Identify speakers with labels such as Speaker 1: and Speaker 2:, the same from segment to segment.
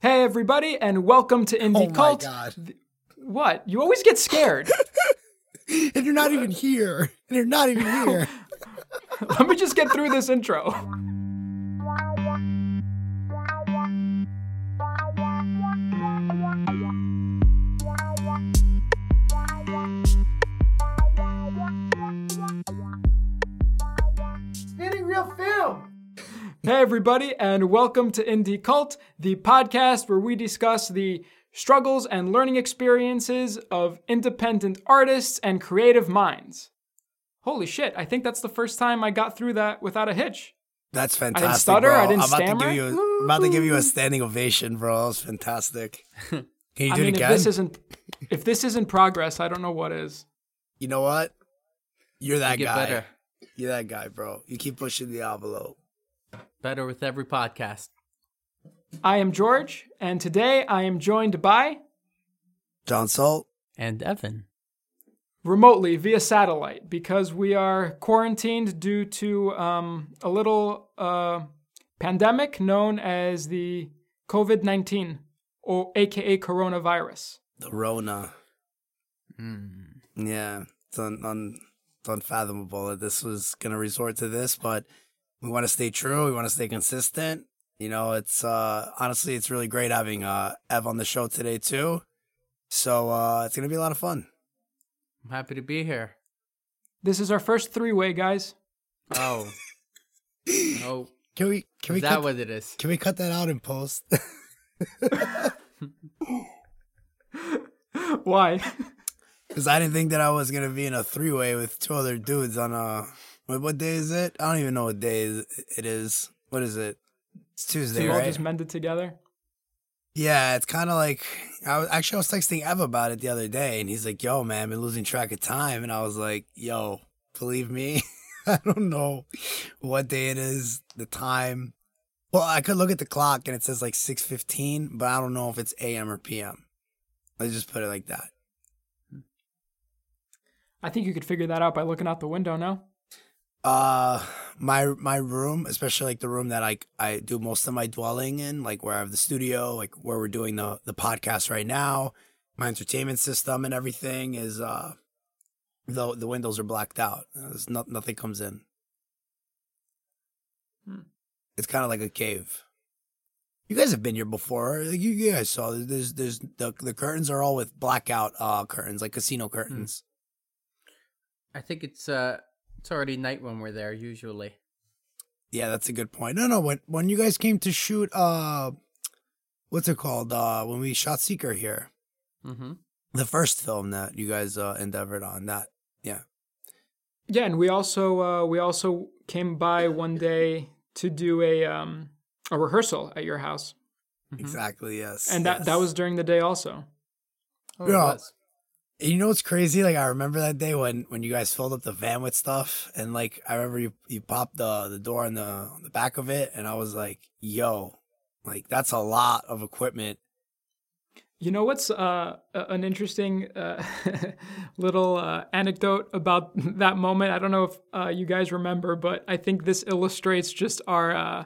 Speaker 1: Hey, everybody, and welcome to Indie
Speaker 2: Oh my
Speaker 1: Cult.
Speaker 2: God.
Speaker 1: What? You always get scared.
Speaker 2: And you're not even here. And you're not even here.
Speaker 1: Let me just get through this intro. Hey, everybody, and welcome to Indie Cult, the podcast where we discuss the struggles and learning experiences of independent artists and creative minds. Holy shit, I think that's the first time I got through that without a hitch.
Speaker 2: That's fantastic.
Speaker 1: stutter,
Speaker 2: bro.
Speaker 1: I didn't
Speaker 2: I'm about
Speaker 1: stammer.
Speaker 2: To give you a, I'm about to give you a standing ovation, bro. That was fantastic. Can you do I
Speaker 1: mean,
Speaker 2: it
Speaker 1: if this isn't if this isn't progress, I don't know what is.
Speaker 2: you know what? You're that
Speaker 3: get
Speaker 2: guy.
Speaker 3: better.
Speaker 2: You're that guy, bro. You keep pushing the envelope.
Speaker 3: Better with every podcast.
Speaker 1: I am George, and today I am joined by
Speaker 2: John Salt.
Speaker 3: And Evan.
Speaker 1: remotely via satellite because we are quarantined due to um, a little uh, pandemic known as the COVID 19, or aka coronavirus.
Speaker 2: The Rona.
Speaker 3: Mm.
Speaker 2: Yeah. It's, un, un, it's unfathomable that this was going to resort to this, but we want to stay true. We want to stay consistent. You know, it's uh honestly, it's really great having uh Ev on the show today too. So uh it's gonna be a lot of fun.
Speaker 3: I'm happy to be here.
Speaker 1: This is our first three way, guys.
Speaker 3: Oh. oh.
Speaker 2: Can we can we
Speaker 3: Is that
Speaker 2: cut,
Speaker 3: what it is?
Speaker 2: can we cut that out in post?
Speaker 1: Why?
Speaker 2: Because I didn't think that I was gonna be in a three way with two other dudes on a what, what day is it? I don't even know what day it is. What is it? It's
Speaker 1: so
Speaker 2: Tuesday,
Speaker 1: you all
Speaker 2: right?
Speaker 1: just mended together?
Speaker 2: Yeah, it's kind of like I was actually I was texting Ev about it the other day, and he's like, "Yo, man, I've been losing track of time," and I was like, "Yo, believe me, I don't know what day it is, the time. Well, I could look at the clock and it says like six fifteen, but I don't know if it's a.m. or p.m. Let's just put it like that. Hmm.
Speaker 1: I think you could figure that out by looking out the window, no?
Speaker 2: Uh, my my room, especially like the room that I I do most of my dwelling in, like where I have the studio, like where we're doing the the podcast right now, my entertainment system and everything is uh, the the windows are blacked out. There's no, nothing comes in.
Speaker 1: Hmm.
Speaker 2: It's kind of like a cave. You guys have been here before. Like you, you guys saw. There's there's the the curtains are all with blackout uh curtains, like casino curtains.
Speaker 3: I think it's uh it's already night when we're there usually.
Speaker 2: Yeah, that's a good point. No, no, when when you guys came to shoot uh what's it called? Uh when we shot Seeker here.
Speaker 3: Mm-hmm.
Speaker 2: The first film that you guys uh endeavored on that. Yeah.
Speaker 1: Yeah, and we also uh, we also came by one day to do a um, a rehearsal at your house,
Speaker 2: Exactly, yes.
Speaker 1: and that
Speaker 2: yes.
Speaker 1: that was during the day also.
Speaker 3: Oh, it
Speaker 2: Yeah.
Speaker 3: Was.
Speaker 2: And you know what's crazy? Like I remember that day when when you guys filled up the van with stuff and like I remember you you popped the the door on the on the back of it and I was like, "Yo, like that's a lot of equipment."
Speaker 1: You know what's uh, an interesting uh, little uh, anecdote about that moment? I don't know if uh, you guys remember, but I think this illustrates just our uh,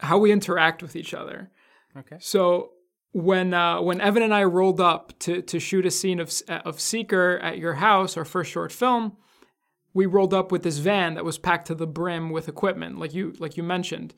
Speaker 1: how we interact with each other.
Speaker 3: Okay.
Speaker 1: So when uh, when Evan and I rolled up to to shoot a scene of of Seeker at your house, our first short film, we rolled up with this van that was packed to the brim with equipment, like you like you mentioned.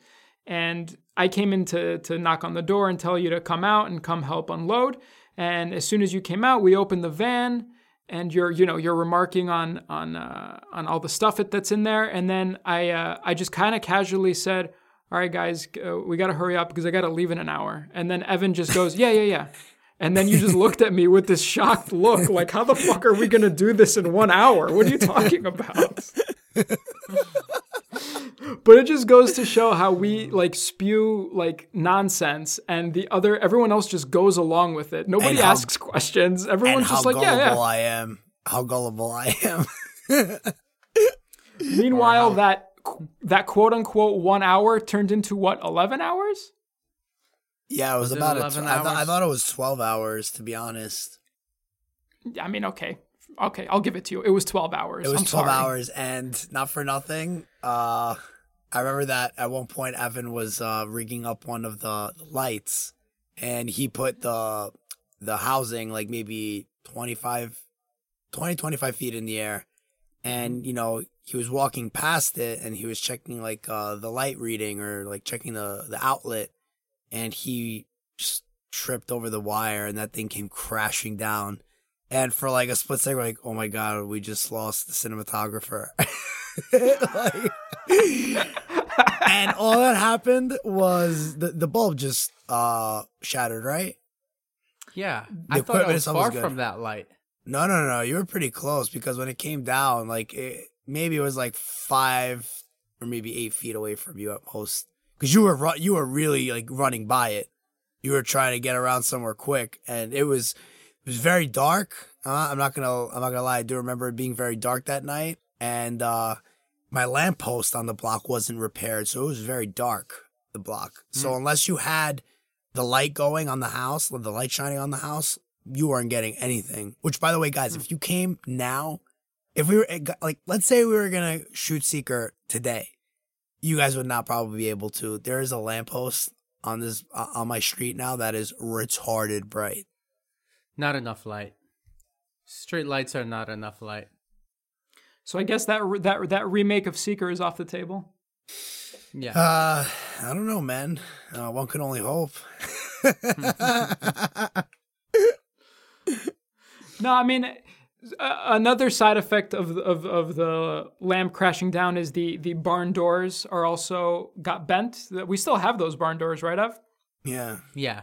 Speaker 1: And I came in to to knock on the door and tell you to come out and come help unload. And as soon as you came out, we opened the van and you're you know you're remarking on on uh, on all the stuff that's in there. And then I uh, I just kind of casually said, "All right, guys, uh, we got to hurry up because I got to leave in an hour." And then Evan just goes, "Yeah, yeah, yeah." And then you just looked at me with this shocked look, like, "How the fuck are we gonna do this in one hour? What are you talking about?" but it just goes to show how we like spew like nonsense and the other everyone else just goes along with it nobody
Speaker 2: how-
Speaker 1: asks questions everyone's just like
Speaker 2: gullible
Speaker 1: yeah yeah
Speaker 2: I am. How gullible I am.
Speaker 1: meanwhile
Speaker 3: how-
Speaker 1: that that quote unquote one hour turned into what 11 hours?
Speaker 2: Yeah, it was,
Speaker 3: Was it
Speaker 2: about a
Speaker 3: 11
Speaker 2: tw- I, thought, I thought it was 12 hours, to be honest.
Speaker 1: i mean okay. Okay i'll give it to you. It was 12 hours.
Speaker 2: It was
Speaker 1: I'm
Speaker 2: 12
Speaker 1: sorry.
Speaker 2: hours, and not for nothing, uh, I remember that at one point Evan was uh, rigging up one of the lights, and he put the the housing like maybe 25, 20, 25 feet in the air, and you know he was walking past it and he was checking like uh, the light reading or like checking the the outlet, and he just tripped over the wire and that thing came crashing down. And for like a split second, like, oh my god, we just lost the cinematographer. like, and all that happened was the, the bulb just uh shattered, right?
Speaker 3: Yeah,
Speaker 2: The
Speaker 3: I thought I
Speaker 2: equipment
Speaker 3: was
Speaker 2: itself was
Speaker 3: far from that light.
Speaker 2: No, no, no, you were pretty close because when it came down, like it, maybe it was like five or maybe eight feet away from you at most. Because you were you were really like running by it. You were trying to get around somewhere quick, and it was it was very dark. Uh, I'm not gonna I'm not gonna lie. I do remember it being very dark that night, and uh, my lamppost on the block wasn't repaired, so it was very dark. The block. So unless you had the light going on the house, the light shining on the house, you aren't getting anything. Which, by the way, guys, if you came now, if we were like, let's say we were gonna shoot Seeker today, you guys would not probably be able to. There is a lamppost on this uh, on my street now that is retarded bright.
Speaker 3: Not enough light. Street lights are not enough light.
Speaker 1: So I guess that re- that that remake of Seeker is off the table.
Speaker 3: Yeah.
Speaker 2: Uh, I don't know, man. Uh, one can only hope.
Speaker 1: No, I mean uh, another side effect of of of the lamp crashing down is the the barn doors are also got bent. We still have those barn doors, right? Ev?
Speaker 2: yeah.
Speaker 3: yeah.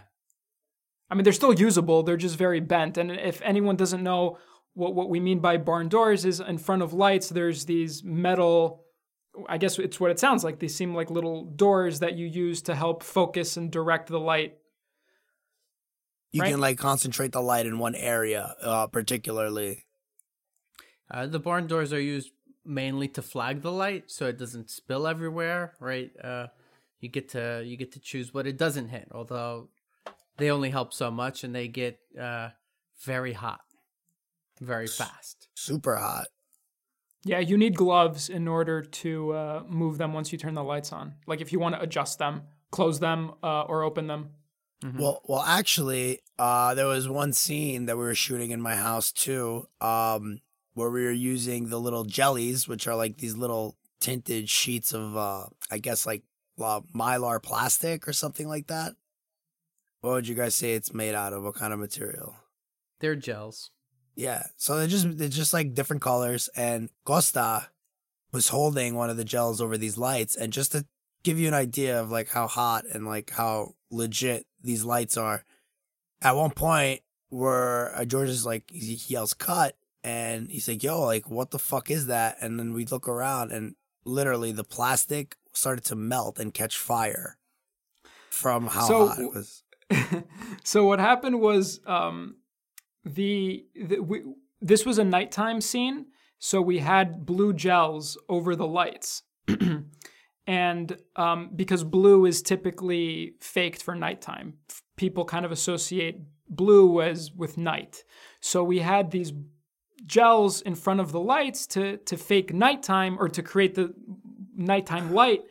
Speaker 1: I mean, they're still usable. They're just very bent. And if anyone doesn't know what what we mean by barn doors, is in front of lights, there's these metal. I guess it's what it sounds like. They seem like little doors that you use to help focus and direct the light.
Speaker 2: You
Speaker 1: Right.
Speaker 2: can like concentrate the light in one area, uh, particularly.
Speaker 3: Uh, the barn doors are used mainly to flag the light so it doesn't spill everywhere, right? Uh, you get to you get to choose what it doesn't hit, although they only help so much and they get uh, very hot, very fast.
Speaker 2: Super hot.
Speaker 1: Yeah, you need gloves in order to uh, move them once you turn the lights on. Like if you want to adjust them, close them, uh, or open them.
Speaker 2: Well, well, actually, uh, there was one scene that we were shooting in my house too, um, where we were using the little jellies, which are like these little tinted sheets of, uh, I guess like uh, mylar plastic or something like that. What would you guys say it's made out of? What kind of material?
Speaker 3: They're gels.
Speaker 2: Yeah, so they're just they're just like different colors, and Costa was holding one of the gels over these lights, and just to give you an idea of like how hot and like how legit these lights are, at one point where uh, George is like he yells cut, and he's like, "Yo, like what the fuck is that?" And then we look around, and literally the plastic started to melt and catch fire from how
Speaker 1: So-
Speaker 2: hot it was.
Speaker 1: so what happened was um, the, the we, this was a nighttime scene, so we had blue gels over the lights, and um, because blue is typically faked for nighttime, people kind of associate blue as with night. So we had these gels in front of the lights to to fake nighttime or to create the nighttime light,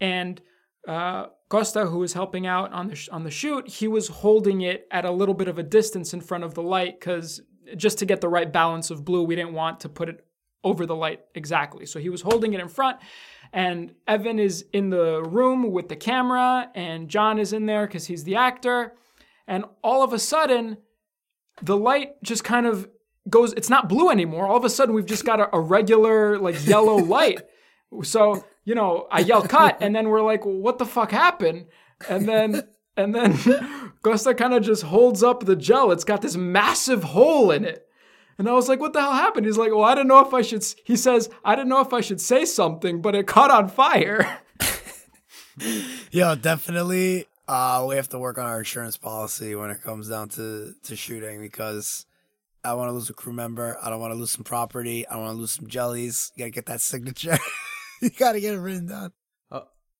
Speaker 1: and uh, Costa, who was helping out on the sh- on the shoot, he was holding it at a little bit of a distance in front of the light because just to get the right balance of blue, we didn't want to put it over the light exactly. So he was holding it in front, and Evan is in the room with the camera, and John is in there because he's the actor, and all of a sudden, the light just kind of goes. It's not blue anymore. All of a sudden, we've just got a, a regular like yellow light. So, you know, I yell cut and then we're like, well, what the fuck happened? And then and then Costa kind of just holds up the gel. It's got this massive hole in it. And I was like, what the hell happened? He's like, well, I didn't know if I should he says, I didn't know if I should say something, but it caught on fire.
Speaker 2: Yo, definitely. Uh, we have to work on our insurance policy when it comes down to to shooting because I want to lose a crew member. I don't want to lose some property. I want to lose some jellies. You gotta get that signature. you gotta get it written down.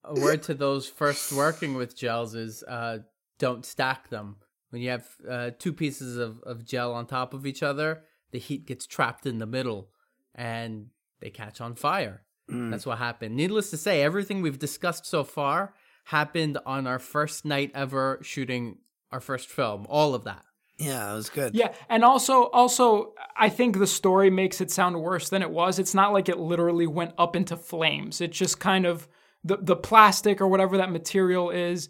Speaker 3: A word to those first working with gels is uh, don't stack them. When you have uh, two pieces of, of gel on top of each other, the heat gets trapped in the middle and they catch on fire. Mm. That's what happened. Needless to say, everything we've discussed so far happened on our first night ever shooting our first film. All of that.
Speaker 2: Yeah, it was good.
Speaker 1: Yeah, and also also I think the story makes it sound worse than it was. It's not like it literally went up into flames. It just kind of the the plastic or whatever that material is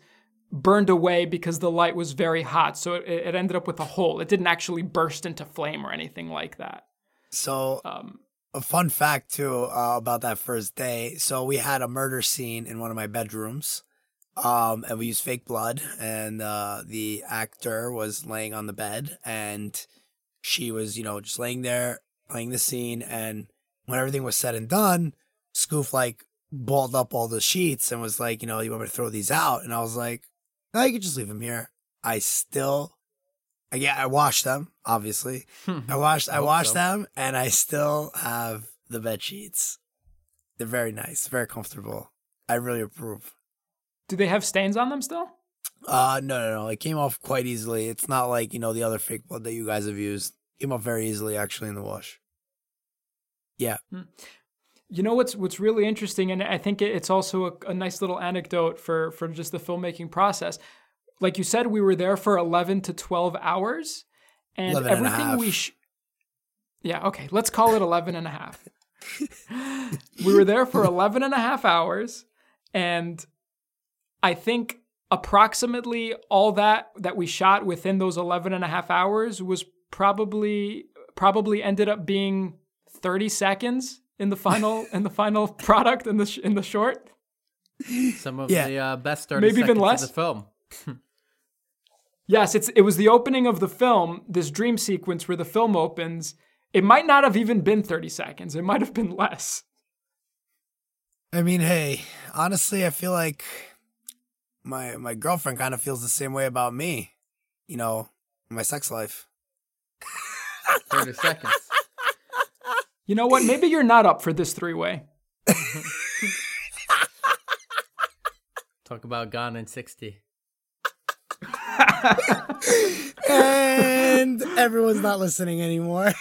Speaker 1: burned away because the light was very hot. So it, it ended up with a hole. It didn't actually burst into flame or anything like that.
Speaker 2: So
Speaker 1: Um,
Speaker 2: a fun fact too uh, about that first day. So we had a murder scene in one of my bedrooms, um, and we used fake blood, and uh, the actor was laying on the bed, and she was, you know, just laying there playing the scene, and when everything was said and done, Scoof like balled up all the sheets and was like, you know, you want me to throw these out? And I was like, no, you could just leave them here. I still, I yeah, I washed them, obviously. I washed, I
Speaker 3: hope
Speaker 2: washed
Speaker 3: so.
Speaker 2: them, and I still have the bed sheets. They're very nice, very comfortable. I really approve.
Speaker 1: do they have stains on them still?
Speaker 2: Uh, no, no, no. It came off quite easily. It's not like you know the other fake blood that you guys have used. Came off very easily, actually, in the wash. Yeah,
Speaker 1: You know what's what's really interesting, and I think it's also a, a nice little anecdote for for just the filmmaking process. Like you said, we were there for eleven to twelve hours, and
Speaker 2: 11 and
Speaker 1: everything we sh- yeah okay, let's call it 11 and a half. we were there for 11 and a half hours, and I think approximately all that that we shot within those 11 and a half hours was probably probably ended up being 30 seconds in the final in the final product in the sh- in the short.
Speaker 3: Some of
Speaker 2: Yeah.
Speaker 3: the uh, best 30
Speaker 1: Maybe even
Speaker 3: seconds
Speaker 1: less.
Speaker 3: of the film.
Speaker 1: Yes, it's it was the opening of the film, this dream sequence where the film opens. It might not have even been 30 seconds. It might have been less.
Speaker 2: I mean, hey, honestly, I feel like my my girlfriend kind of feels the same way about me. You know, my sex life.
Speaker 3: 30 seconds.
Speaker 1: You know what? Maybe you're not up for this three-way.
Speaker 3: Talk about gone in 60.
Speaker 2: and everyone's not listening anymore.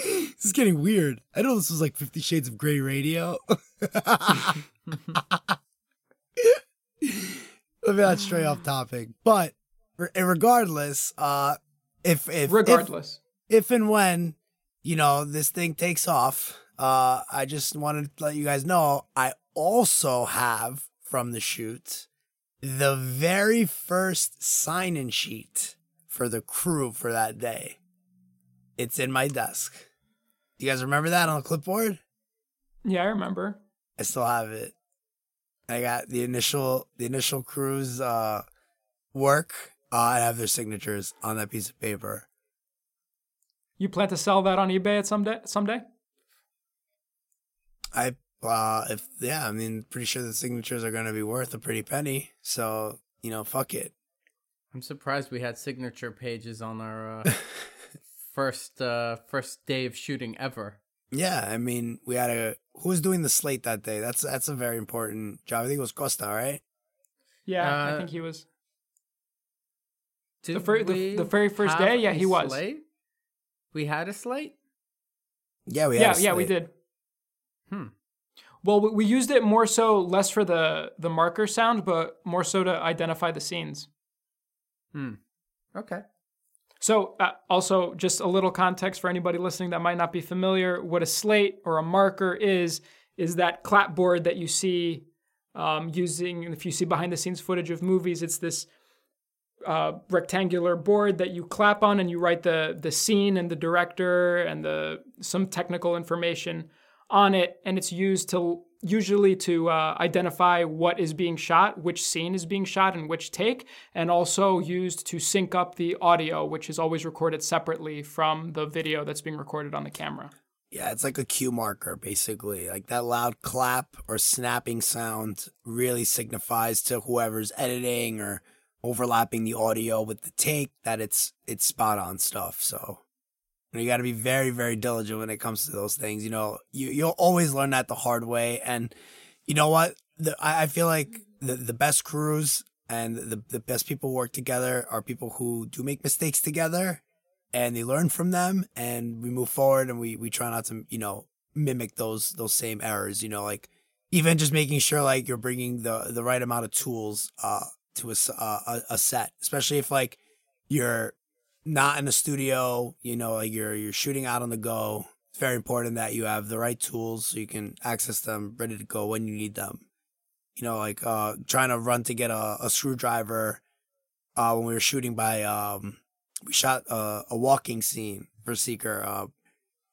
Speaker 2: this is getting weird. I know this was like Fifty Shades of Grey radio. Let me not stray off topic, but regardless, uh, if if
Speaker 1: Regardless.
Speaker 2: If, and when you know this thing takes off, uh, I just wanted to let you guys know I also have from the shoot the very first sign-in sheet for the crew for that day. It's in my desk. You guys remember that on the clipboard?
Speaker 1: yeah, I remember.
Speaker 2: I still have it. I got the initial the initial crew's uh work. Uh, I have their signatures on that piece of paper.
Speaker 1: You plan to sell that on eBay at some day someday?
Speaker 2: I uh if yeah, I mean pretty sure the signatures are gonna be worth a pretty penny. So, you know, fuck it.
Speaker 3: I'm surprised we had signature pages on our uh, first uh, first day of shooting ever.
Speaker 2: Yeah, I mean we had a who was doing the slate that day? That's that's a very important job. I think it was Costa, right?
Speaker 1: Yeah, I
Speaker 3: Uh,
Speaker 1: think he was.
Speaker 3: Did
Speaker 1: fir- the-
Speaker 3: we
Speaker 1: the very first day? Yeah,
Speaker 3: a
Speaker 1: he was.
Speaker 3: slate? We had a slate?
Speaker 2: Yeah, we
Speaker 1: yeah,
Speaker 2: had a
Speaker 1: yeah, we did.
Speaker 3: Hmm.
Speaker 1: Well, we, we used it more so less for the the marker sound, but more so to identify the scenes.
Speaker 3: Hmm. Okay.
Speaker 1: So, uh, also, just a little context for anybody listening that might not be familiar, what a slate or a marker is, is that clapboard that you see um, using, if you see behind the scenes footage of movies, it's this uh, rectangular board that you clap on and you write the, the scene and the director and the some technical information on it. And it's used to usually to uh, identify what is being shot, which scene is being shot, and which take, and also used to sync up the audio, which is always recorded separately from the video that's being recorded on the camera.
Speaker 2: Yeah, it's like a cue marker, basically. Like that loud clap or snapping sound really signifies to whoever's editing or overlapping the audio with the take that it's it's spot on stuff. So you, got to be very very diligent when it comes to those things. You know, you you'll always learn that the hard way. And you know what? The, I, I feel like the the best crews and the the best people work together are people who do make mistakes together and they learn from them and we move forward and we we try not to you know mimic those those same errors. You know, like even just making sure like you're bringing the the right amount of tools uh to a uh, a, a set, especially if like you're not in a studio. You know, like you're you're shooting out on the go. It's very important that you have the right tools so you can access them ready to go when you need them. You know, like uh trying to run to get a, a screwdriver uh when we were shooting by um we shot a, a walking scene for Seeker uh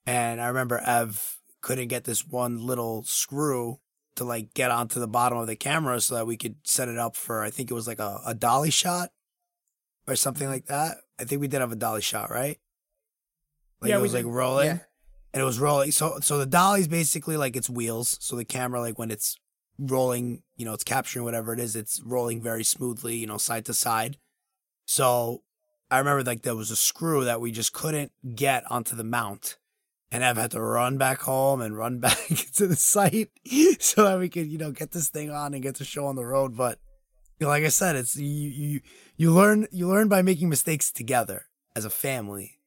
Speaker 2: and I remember Ev couldn't get this one little screw to like get onto the bottom of the camera so that we could set it up for I think it was like a, a dolly shot or something like that. I think we did have a dolly shot, right? Like
Speaker 1: Yeah,
Speaker 2: it was like rolling
Speaker 3: Yeah.
Speaker 2: and it was rolling. So so the dolly's basically like its wheels. So the camera like when it's rolling, you know, it's capturing whatever it is, it's rolling very smoothly, you know, side to side. So I remember like there was a screw that we just couldn't get onto the mount. And I've had to run back home and run back to the site so that we could, you know, get this thing on and get the show on the road. But like I said, it's you you you learn you learn by making mistakes together as a family.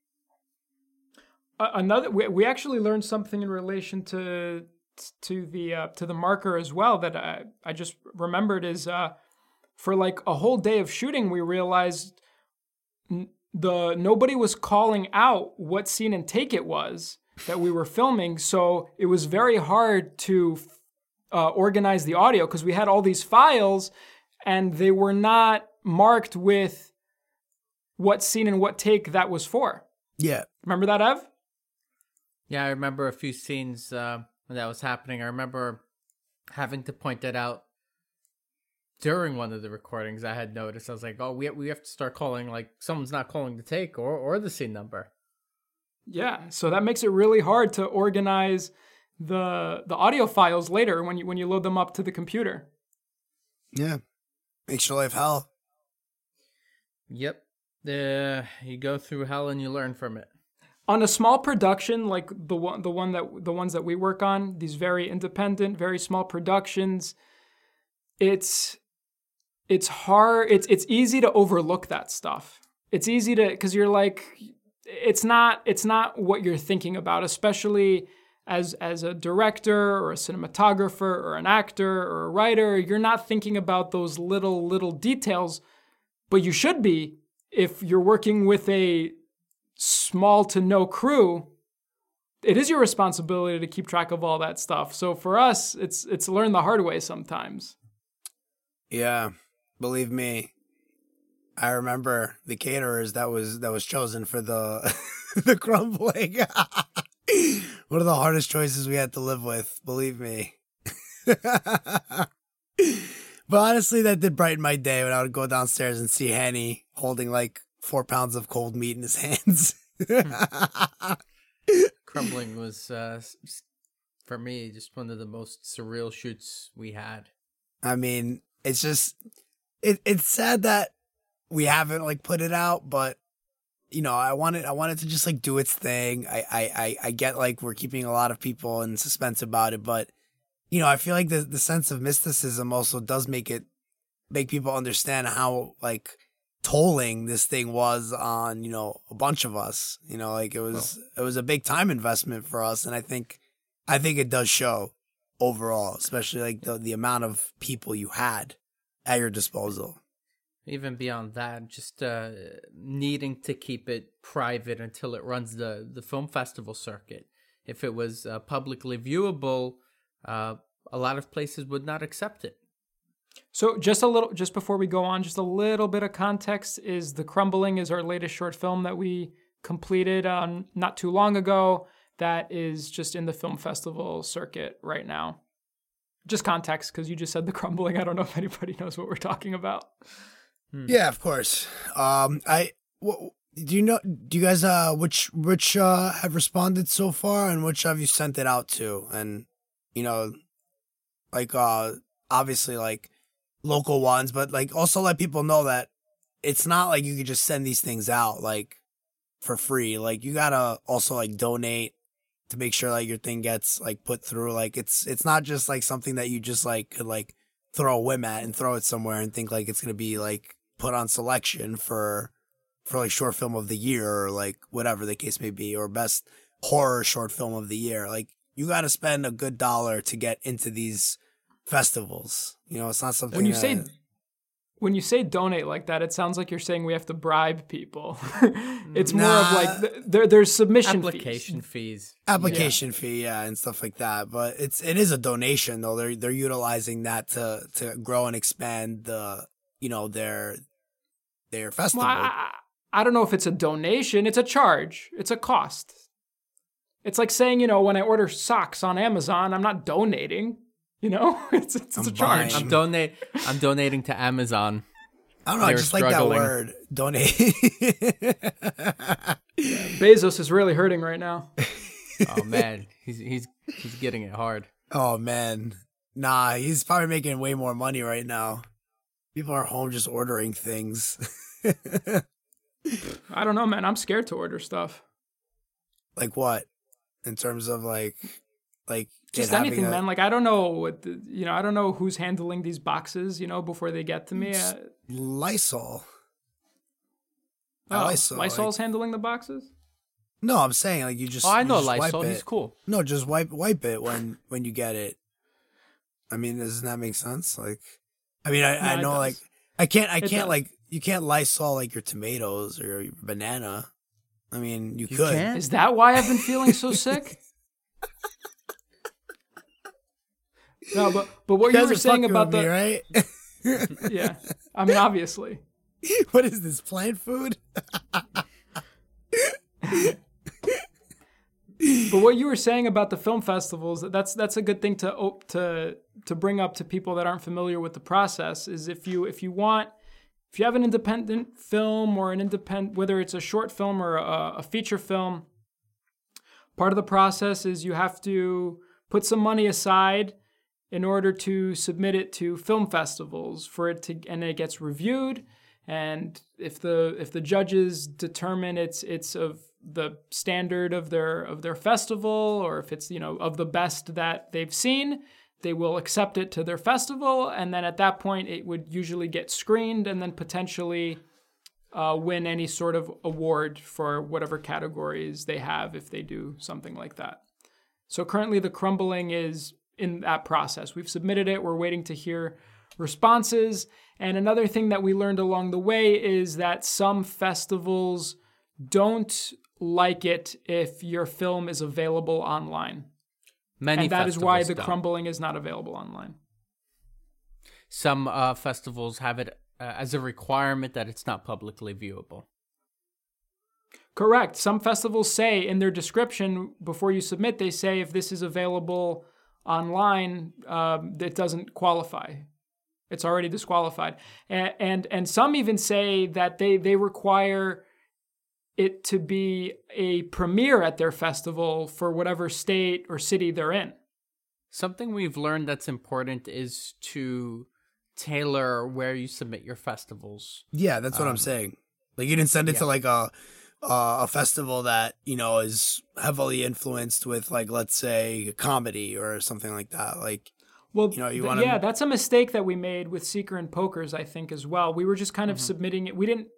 Speaker 1: Another we, we actually learned something in relation to to the uh, to the marker as well that I, I just remembered is uh, for like a whole day of shooting we realized n- the nobody was calling out what scene and take it was that we were filming so it was very hard to uh, organize the audio because we had all these files and they were not marked with what scene and what take that was for
Speaker 2: Yeah.
Speaker 1: remember that ev
Speaker 3: Yeah, I remember a few scenes uh, when that was happening. I remember having to point that out during one of the recordings. I had noticed. I was like, "Oh, we we have to start calling like someone's not calling the take or or the scene number."
Speaker 1: Yeah, so that makes it really hard to organize the the audio files later when you when you load them up to the computer.
Speaker 2: Yeah. Makes your life hell.
Speaker 3: Yep. The you go through hell and you learn from it.
Speaker 1: On a small production like the one the one that the ones that we work on, these very independent, very small productions, it's it's hard it's it's easy to overlook that stuff. It's easy to cuz you're like it's not it's not what you're thinking about, especially as as a director or a cinematographer or an actor or a writer, you're not thinking about those little little details, but you should be if you're working with a small to no crew. It is your responsibility to keep track of all that stuff. So for us, it's it's learn the hard way sometimes.
Speaker 2: Yeah. Believe me. I remember the caterers that was that was chosen for the the crumbling. One of the hardest choices we had to live with, believe me. but honestly, that did brighten my day when I would go downstairs and see Henny holding like four pounds of cold meat in his hands.
Speaker 3: Crumbling was uh, for me just one of the most surreal shoots we had.
Speaker 2: I mean, it's just it it's sad that we haven't like put it out, but you know, I wanted I wanted to just like do its thing. I I I, I get like we're keeping a lot of people in suspense about it, but you know, I feel like the the sense of mysticism also does make it make people understand how like tolling this thing was on, you know, a bunch of us. You know, like it was it was a big time investment for us and I think I think it does show overall, especially like the the amount of people you had at your disposal.
Speaker 3: Even beyond that, just uh, needing to keep it private until it runs the, the film festival circuit. If it was uh, publicly viewable, uh, a lot of places would not accept it.
Speaker 1: So just a little just before we go on, just a little bit of context is The Crumbling is our latest short film that we completed um, not too long ago that is just in the film festival circuit right now. Just context because you just said The Crumbling. I don't know if anybody knows what we're talking about.
Speaker 2: Yeah, of course. Um, I wh- do you know? Do you guys uh which which uh have responded so far, and which have you sent it out to? And you know, like uh obviously like local ones, but like also let people know that it's not like you could just send these things out like for free. Like you gotta also like donate to make sure like your thing gets like put through. Like it's it's not just like something that you just like could like throw a whim at and throw it somewhere and think like it's gonna be like put on selection for for like short film of the year or like whatever the case may be or best horror short film of the year. Like you got to spend a good dollar to get into these festivals. You know, it's not something
Speaker 1: When you
Speaker 2: that-
Speaker 1: say when you say donate like that, it sounds like you're saying we have to bribe people. it's more of like th- there, there's submission
Speaker 3: Application
Speaker 1: fees.
Speaker 3: fees.
Speaker 2: application fee, yeah, and stuff like that. But it's it is a donation though. They're they're utilizing that to to grow and expand the you know their their festival.
Speaker 1: Well, I, I, I don't know if it's a donation. It's a charge. It's a cost. It's like saying, you know, when I order socks on Amazon, I'm not donating. You know, it's it's, it's a
Speaker 2: I'm
Speaker 1: charge.
Speaker 2: buying.
Speaker 3: I'm donate. I'm donating to Amazon.
Speaker 2: I don't know. I
Speaker 3: they're
Speaker 2: just like that word. Donate.
Speaker 1: Bezos is really hurting right now.
Speaker 3: Oh man, he's he's he's getting it hard.
Speaker 2: oh man, nah. He's probably making way more money right now. People are home just ordering things.
Speaker 1: I don't know, man. I'm scared to order stuff.
Speaker 2: like what? In terms of like, like
Speaker 1: Just anything,
Speaker 2: a-
Speaker 1: man. Like I don't know what the, you know. I don't know who's handling these boxes. You know, before they get to me. Uh,
Speaker 2: Lysol.
Speaker 1: oh,
Speaker 2: Lysol, like-
Speaker 1: Lysol's handling the boxes.
Speaker 2: No, I'm saying like you just.
Speaker 3: Oh, I know Lysol. He's cool.
Speaker 2: No, just wipe wipe it when when you get it. I mean, doesn't that make sense? Like, I mean, I,
Speaker 1: No,
Speaker 2: I know like I can't I
Speaker 1: It
Speaker 2: can't
Speaker 1: does.
Speaker 2: like you can't Lysol like your tomatoes or your banana. I mean, you,
Speaker 3: You
Speaker 2: could.
Speaker 3: can't?
Speaker 1: Is that why I've been feeling so sick? No, but but what
Speaker 2: You
Speaker 1: you were saying about
Speaker 2: with
Speaker 1: the
Speaker 2: me, right?
Speaker 1: yeah, I mean obviously.
Speaker 2: what is this plant food?
Speaker 1: But what you were saying about the film festivals, that's that's a good thing to to to bring up to people that aren't familiar with the process. Is if you if you want if you have an independent film or an independent whether it's a short film or a, a feature film, part of the process is you have to put some money aside in order to submit it to film festivals for it to and it gets reviewed and if the if the judges determine it's it's of the standard of their of their festival or if it's you know of the best that they've seen they will accept it to their festival and then at that point it would usually get screened and then potentially uh, win any sort of award for whatever categories they have if they do something like that so currently the crumbling is in that process. We've submitted it, we're waiting to hear responses. And another thing that we learned along the way is that some festivals don't like it if your film is available online.
Speaker 3: Many
Speaker 1: and that is why the
Speaker 3: don't.
Speaker 1: crumbling is not available online.
Speaker 3: Some uh, festivals have it uh, as a requirement that it's not publicly viewable.
Speaker 1: Correct. Some festivals say in their description before you submit, they say if this is available online, um, it doesn't qualify. It's already disqualified. And, and and some even say that they they require it to be a premiere at their festival for whatever state or city they're in.
Speaker 3: Something we've learned that's important is to tailor where you submit your festivals.
Speaker 2: Yeah, that's what I'm
Speaker 3: Um,
Speaker 2: saying. Like you didn't send it
Speaker 3: yeah.
Speaker 2: to like a uh, a festival that you know is heavily influenced with like let's say comedy or something like that. Like
Speaker 1: Well,
Speaker 2: You know, you
Speaker 1: th-
Speaker 2: wanna-
Speaker 1: yeah, that's a mistake that we made with Seeker and Pokers, I think, as well. We were just kind of
Speaker 2: Mm-hmm.
Speaker 1: submitting it. We didn't,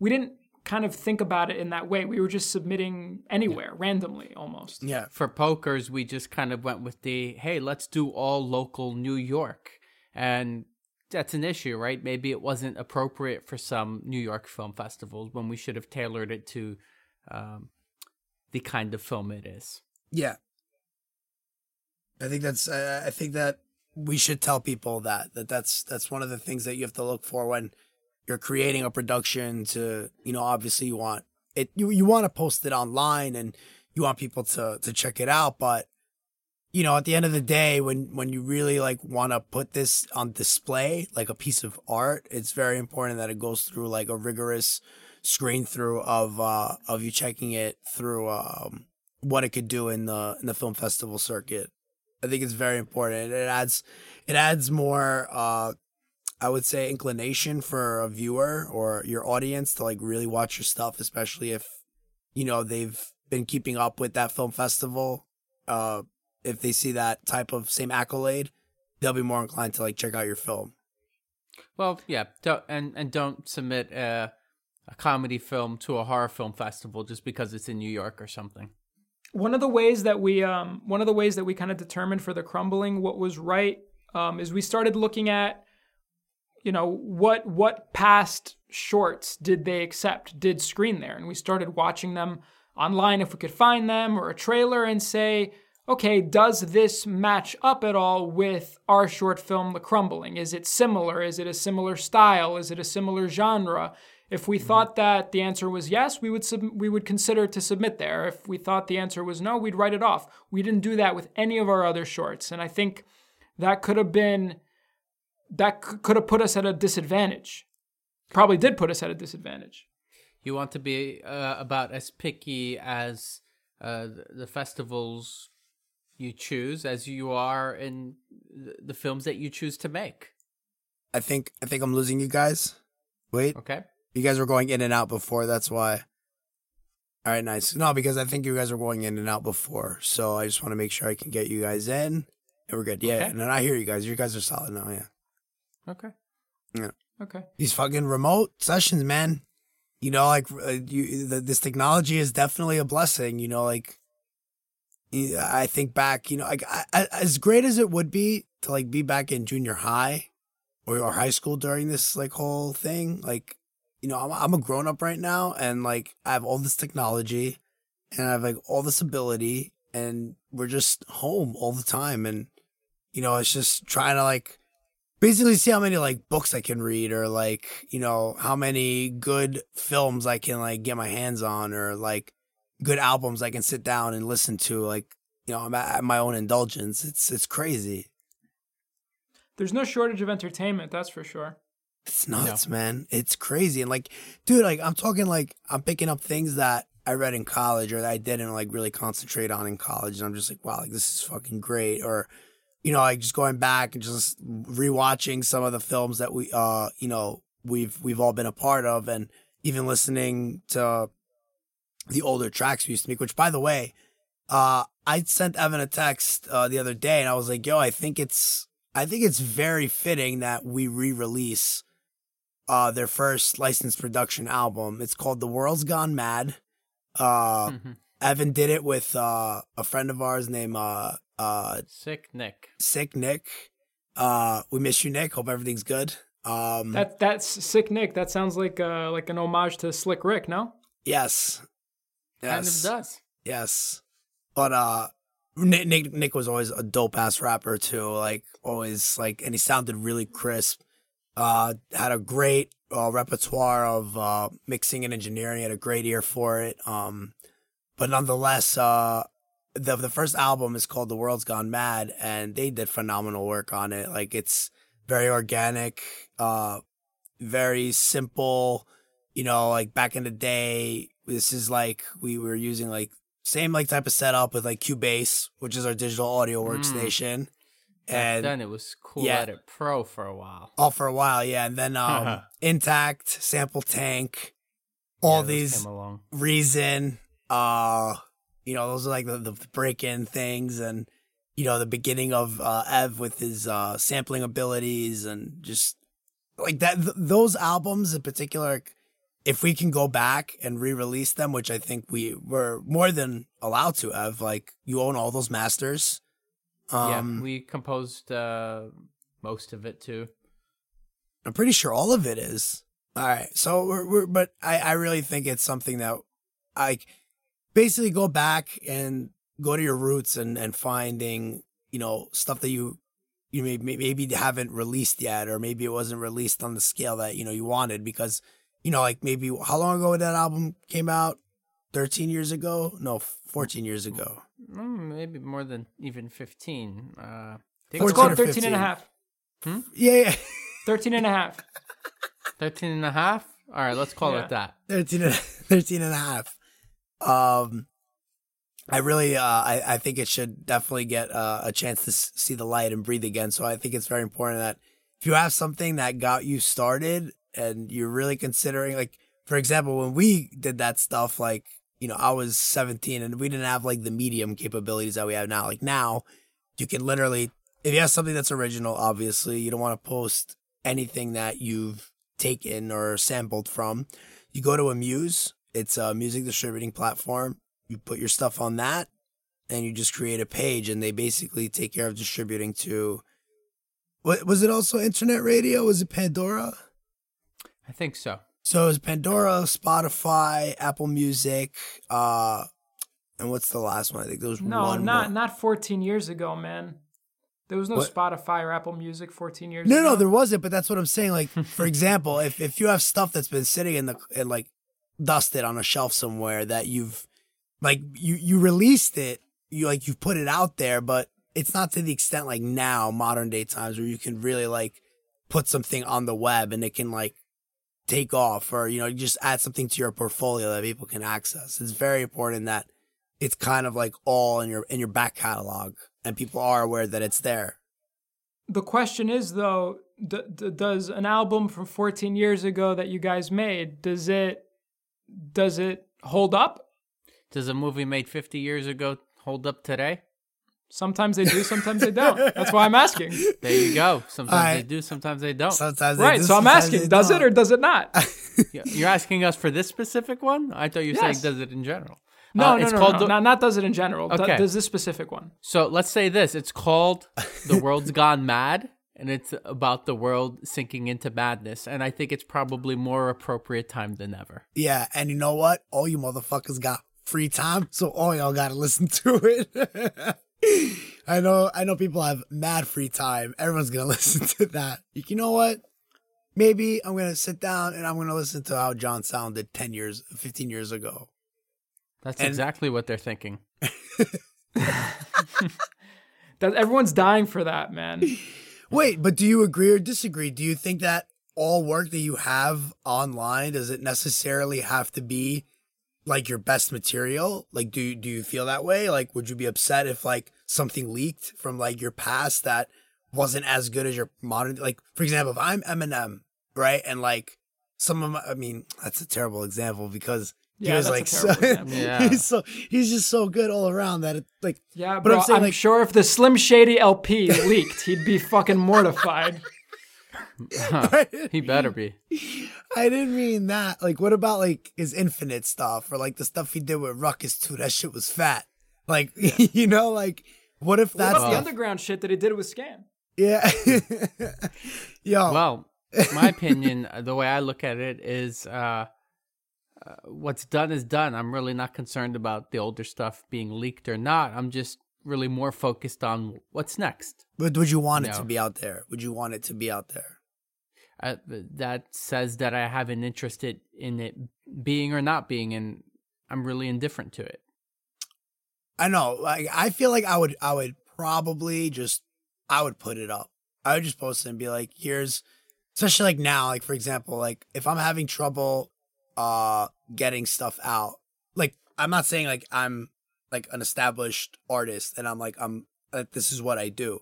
Speaker 1: we didn't kind of think about it in that way. We were just submitting anywhere, randomly, almost.
Speaker 2: yeah,
Speaker 3: For pokers, we just kind of went with the hey, let's do all local New York. And that's an issue, right? Maybe it wasn't appropriate for some New York film festivals when we should have tailored it to um, the kind of film it is.
Speaker 2: yeah. I think that's uh, I think that we should tell people that that that's that's one of the things that you have to look for when you're creating a production to you know obviously you want it you you want to post it online and you want people to to check it out but you know at the end of the day when when you really like want to put this on display like a piece of art it's very important that it goes through like a rigorous screen through of uh of you checking it through um what it could do in the in the film festival circuit. I think it's very important. It adds it adds more uh I would say inclination for a viewer or your audience to like really watch your stuff, especially if you know they've been keeping up with that film festival. Uh, if they see that type of same accolade, they'll be more inclined to like check out your film.
Speaker 3: Well, yeah, don't, and and don't submit a, a comedy film to a horror film festival just because it's in New York or something.
Speaker 1: one of the ways that we um, one of the ways that we kind of determined for the crumbling what was right um, is we started looking at you know what what past shorts did they accept did screen there? And we started watching them online if we could find them or a trailer and say okay does this match up at all with our short film the crumbling? Is it similar? Is it a similar style? Is it a similar genre? If we mm-hmm. thought that the answer was yes, we would sub- we would consider to submit there. If we thought the answer was no, we'd write it off. We didn't do that with any of our other shorts, and I think that could have been that c- could have put us at a disadvantage. Probably did put us at a disadvantage.
Speaker 3: You want to be uh, about as picky as uh, the- the festivals you choose as you are in the- the films that you choose to make.
Speaker 2: I think I think I'm losing you guys. Wait,
Speaker 3: Okay.
Speaker 2: you guys were going in and out before. That's why. All right, nice. No, because I think you guys are going in and out before, so I just want to make sure I can get you guys in, and we're good. Yeah,
Speaker 3: Okay.
Speaker 2: and then I hear you guys. You guys are solid now. Yeah.
Speaker 3: Okay. Yeah.
Speaker 1: Okay.
Speaker 2: these fucking remote sessions, man. You know, like uh, you, the, this technology is definitely a blessing. You know, like I think back, you know, like I, I, as great as it would be to like be back in junior high or, or high school during this like whole thing. Like, you know, I'm, I'm a grown up right now, and like I have all this technology, and I have like all this ability, and we're just home all the time, and you know, it's just trying to like basically see how many like books I can read or like, you know, how many good films I can like get my hands on or like good albums I can sit down and listen to like, you know, I'm at, at my own indulgence. It's it's crazy.
Speaker 1: There's no shortage of entertainment, that's for sure.
Speaker 2: It's nuts, man. It's crazy. And like, dude, like I'm talking like I'm picking up things that I read in college or that I didn't like really concentrate on in college. And I'm just like, wow, like this is fucking great. Or, you know, like just going back and just rewatching some of the films that we, uh, you know, we've, we've all been a part of and even listening to the older tracks we used to make, which by the way, uh, I sent Evan a text, uh, the other day and I was like, yo, I think it's, I think it's very fitting that we re-release uh their first licensed production album. It's called The World's Gone Mad. Uh
Speaker 3: Mhm.
Speaker 2: Evan did it with uh a friend of ours named uh uh
Speaker 3: Sick Nick.
Speaker 2: Sick Nick. Uh we miss you Nick. Hope everything's good. Um
Speaker 1: That that's sick, Nick. That sounds like uh like an homage to Slick Rick. No.
Speaker 2: yes.
Speaker 3: Kind
Speaker 2: Yes.
Speaker 3: of does.
Speaker 2: Yes. But uh Nick, Nick Nick was always a dope ass rapper too. Like always like and he sounded really crisp. Uh had a great uh, repertoire of uh mixing and engineering, had a great ear for it. Um but nonetheless uh the the first album is called The World's Gone Mad and they did phenomenal work on it. Like it's very organic, uh very simple, you know, like back in the day, this is like we were using like same like type of setup with like Cubase, which is our digital audio
Speaker 3: Mm.
Speaker 2: workstation.
Speaker 3: Back
Speaker 2: And
Speaker 3: then it was cool
Speaker 2: yeah.
Speaker 3: Edit Pro for a while.
Speaker 2: all for a while, yeah. And then um Intact, Sample Tank, all
Speaker 3: Yeah,
Speaker 2: these
Speaker 3: came along.
Speaker 2: Reason, uh, you know, those are like the, the break in things and you know, the beginning of uh Ev with his uh sampling abilities and just like that th- those albums in particular if we can go back and re-release them, which I think we were more than allowed to have, like you own all those masters. Um
Speaker 3: yeah, we composed uh, most of it too.
Speaker 2: I'm pretty sure all of it is. All right. So we're, we're but I, I really think it's something that I basically go back and go to your roots and, and finding, you know, stuff that you, you may, may- maybe haven't released yet, or maybe it wasn't released on the scale that, you know, you wanted because, you know, like maybe how long ago that album came out? 13 years ago? No, 14 years ago.
Speaker 3: Mm, maybe more than even 15. Uh, I
Speaker 1: Let's
Speaker 3: think
Speaker 1: call it 13 and a
Speaker 2: 15.
Speaker 1: half.
Speaker 2: Yeah, yeah.
Speaker 1: 13 and a half.
Speaker 3: 13 and a half? All right, let's call
Speaker 1: Yeah.
Speaker 3: it that.
Speaker 2: 13 and, 13 and a half. Um, I really, uh, I, I think it should definitely get uh, a chance to s- see the light and breathe again. So I think it's very important that if you have something that got you started and you're really considering, like, for example, when we did that stuff, like, you know, I was 17 and we didn't have like the medium capabilities that we have now. Like now, you can literally, if you have something that's original, obviously, you don't want to post anything that you've taken or sampled from. You go to Amuse, it's a music distributing platform. You put your stuff on that, and you just create a page, and they basically take care of distributing to. What was it? Also internet radio? Was it Pandora?
Speaker 3: I think so.
Speaker 2: So it was Pandora, Spotify, Apple Music, uh, and what's the last one? I think there was
Speaker 1: No,
Speaker 2: one
Speaker 1: not
Speaker 2: more.
Speaker 1: not 14 years ago, man. There was no
Speaker 2: What?
Speaker 1: Spotify or Apple Music 14 years
Speaker 2: No,
Speaker 1: ago.
Speaker 2: no, there wasn't. But that's what I'm saying. Like, for example, if if you have stuff that's been sitting in the in like dusted on a shelf somewhere that you've like you you released it, you like you've put it out there, but it's not to the extent like now modern day times where you can really like put something on the web and it can like take off or you know you just add something to your portfolio that people can access. It's very important that it's kind of like all in your in your back catalog and people are aware that it's there.
Speaker 1: The question is though, d- d- does an album from 14 years ago that you guys made does it does it hold up?
Speaker 3: Does a movie made 50 years ago hold up today?
Speaker 1: Sometimes they do, sometimes they don't. That's why I'm asking.
Speaker 3: There you go. Sometimes they do, sometimes they don't.
Speaker 2: Sometimes they
Speaker 1: Right,
Speaker 2: do,
Speaker 1: so I'm asking, does it
Speaker 2: don't.
Speaker 1: or does it not?
Speaker 3: You- You're asking us for this specific one? I thought you were
Speaker 1: Yes.
Speaker 3: saying does it in general.
Speaker 1: No,
Speaker 3: Uh,
Speaker 1: no,
Speaker 3: it's
Speaker 1: no,
Speaker 3: called
Speaker 1: no.
Speaker 3: the-
Speaker 1: not, not does it in general.
Speaker 3: Okay.
Speaker 1: does this specific one?
Speaker 3: So let's say this. It's called The World's Gone Mad, and it's about the world sinking into madness. And I think it's probably more appropriate time than ever.
Speaker 2: Yeah, and you know what? All you motherfuckers got free time, so all y'all gotta listen to it. I know, I know people have mad free time. Everyone's gonna listen to that. You know what? Maybe I'm gonna sit down and I'm gonna listen to how John sounded 10 years, 15 years ago.
Speaker 3: That's
Speaker 2: And-
Speaker 3: exactly what they're thinking.
Speaker 1: That everyone's dying for that, man.
Speaker 2: Wait, but do you agree or disagree? Do you think that all work that you have online does it necessarily have to be like your best material? Like, do do you feel that way? Like, would you be upset if like something leaked from like your past that wasn't as good as your modern? Like, for example, if I'm Eminem, right, and like some of my, I mean, that's a terrible example because he
Speaker 1: Yeah,
Speaker 2: was
Speaker 1: that's
Speaker 2: like,
Speaker 1: terrible
Speaker 2: so.
Speaker 3: Yeah.
Speaker 2: he's so he's just so good all around that it like
Speaker 1: Yeah,
Speaker 2: But
Speaker 1: bro,
Speaker 2: I'm
Speaker 1: I'm,
Speaker 2: like-
Speaker 1: sure if the Slim Shady LP leaked, he'd be fucking mortified.
Speaker 3: He better be.
Speaker 2: I didn't mean that. Like, what about like his infinite stuff or like the stuff he did with Rawkus too? That shit was fat. Like, you know, like what if
Speaker 1: What
Speaker 2: that's
Speaker 1: about the
Speaker 2: the
Speaker 1: underground shit that he did with Scam?
Speaker 2: yeah? Yo,
Speaker 3: Well, my opinion, uh, the way I look at it is uh, uh, what's done is done. I'm really not concerned about the older stuff being leaked or not. I'm just really more focused on what's next.
Speaker 2: but would you want it to be out there? Would you want it to be out there?
Speaker 3: Uh, that says that I have an interest in it being or not being, and I'm really indifferent to it.
Speaker 2: I know. Like, I feel like I would, I would probably just, I would put it up. I would just post it and be like, here's, especially like now, like for example, like if I'm having trouble, uh, getting stuff out, like I'm not saying like I'm like an established artist and I'm like, I'm, like, this is what I do.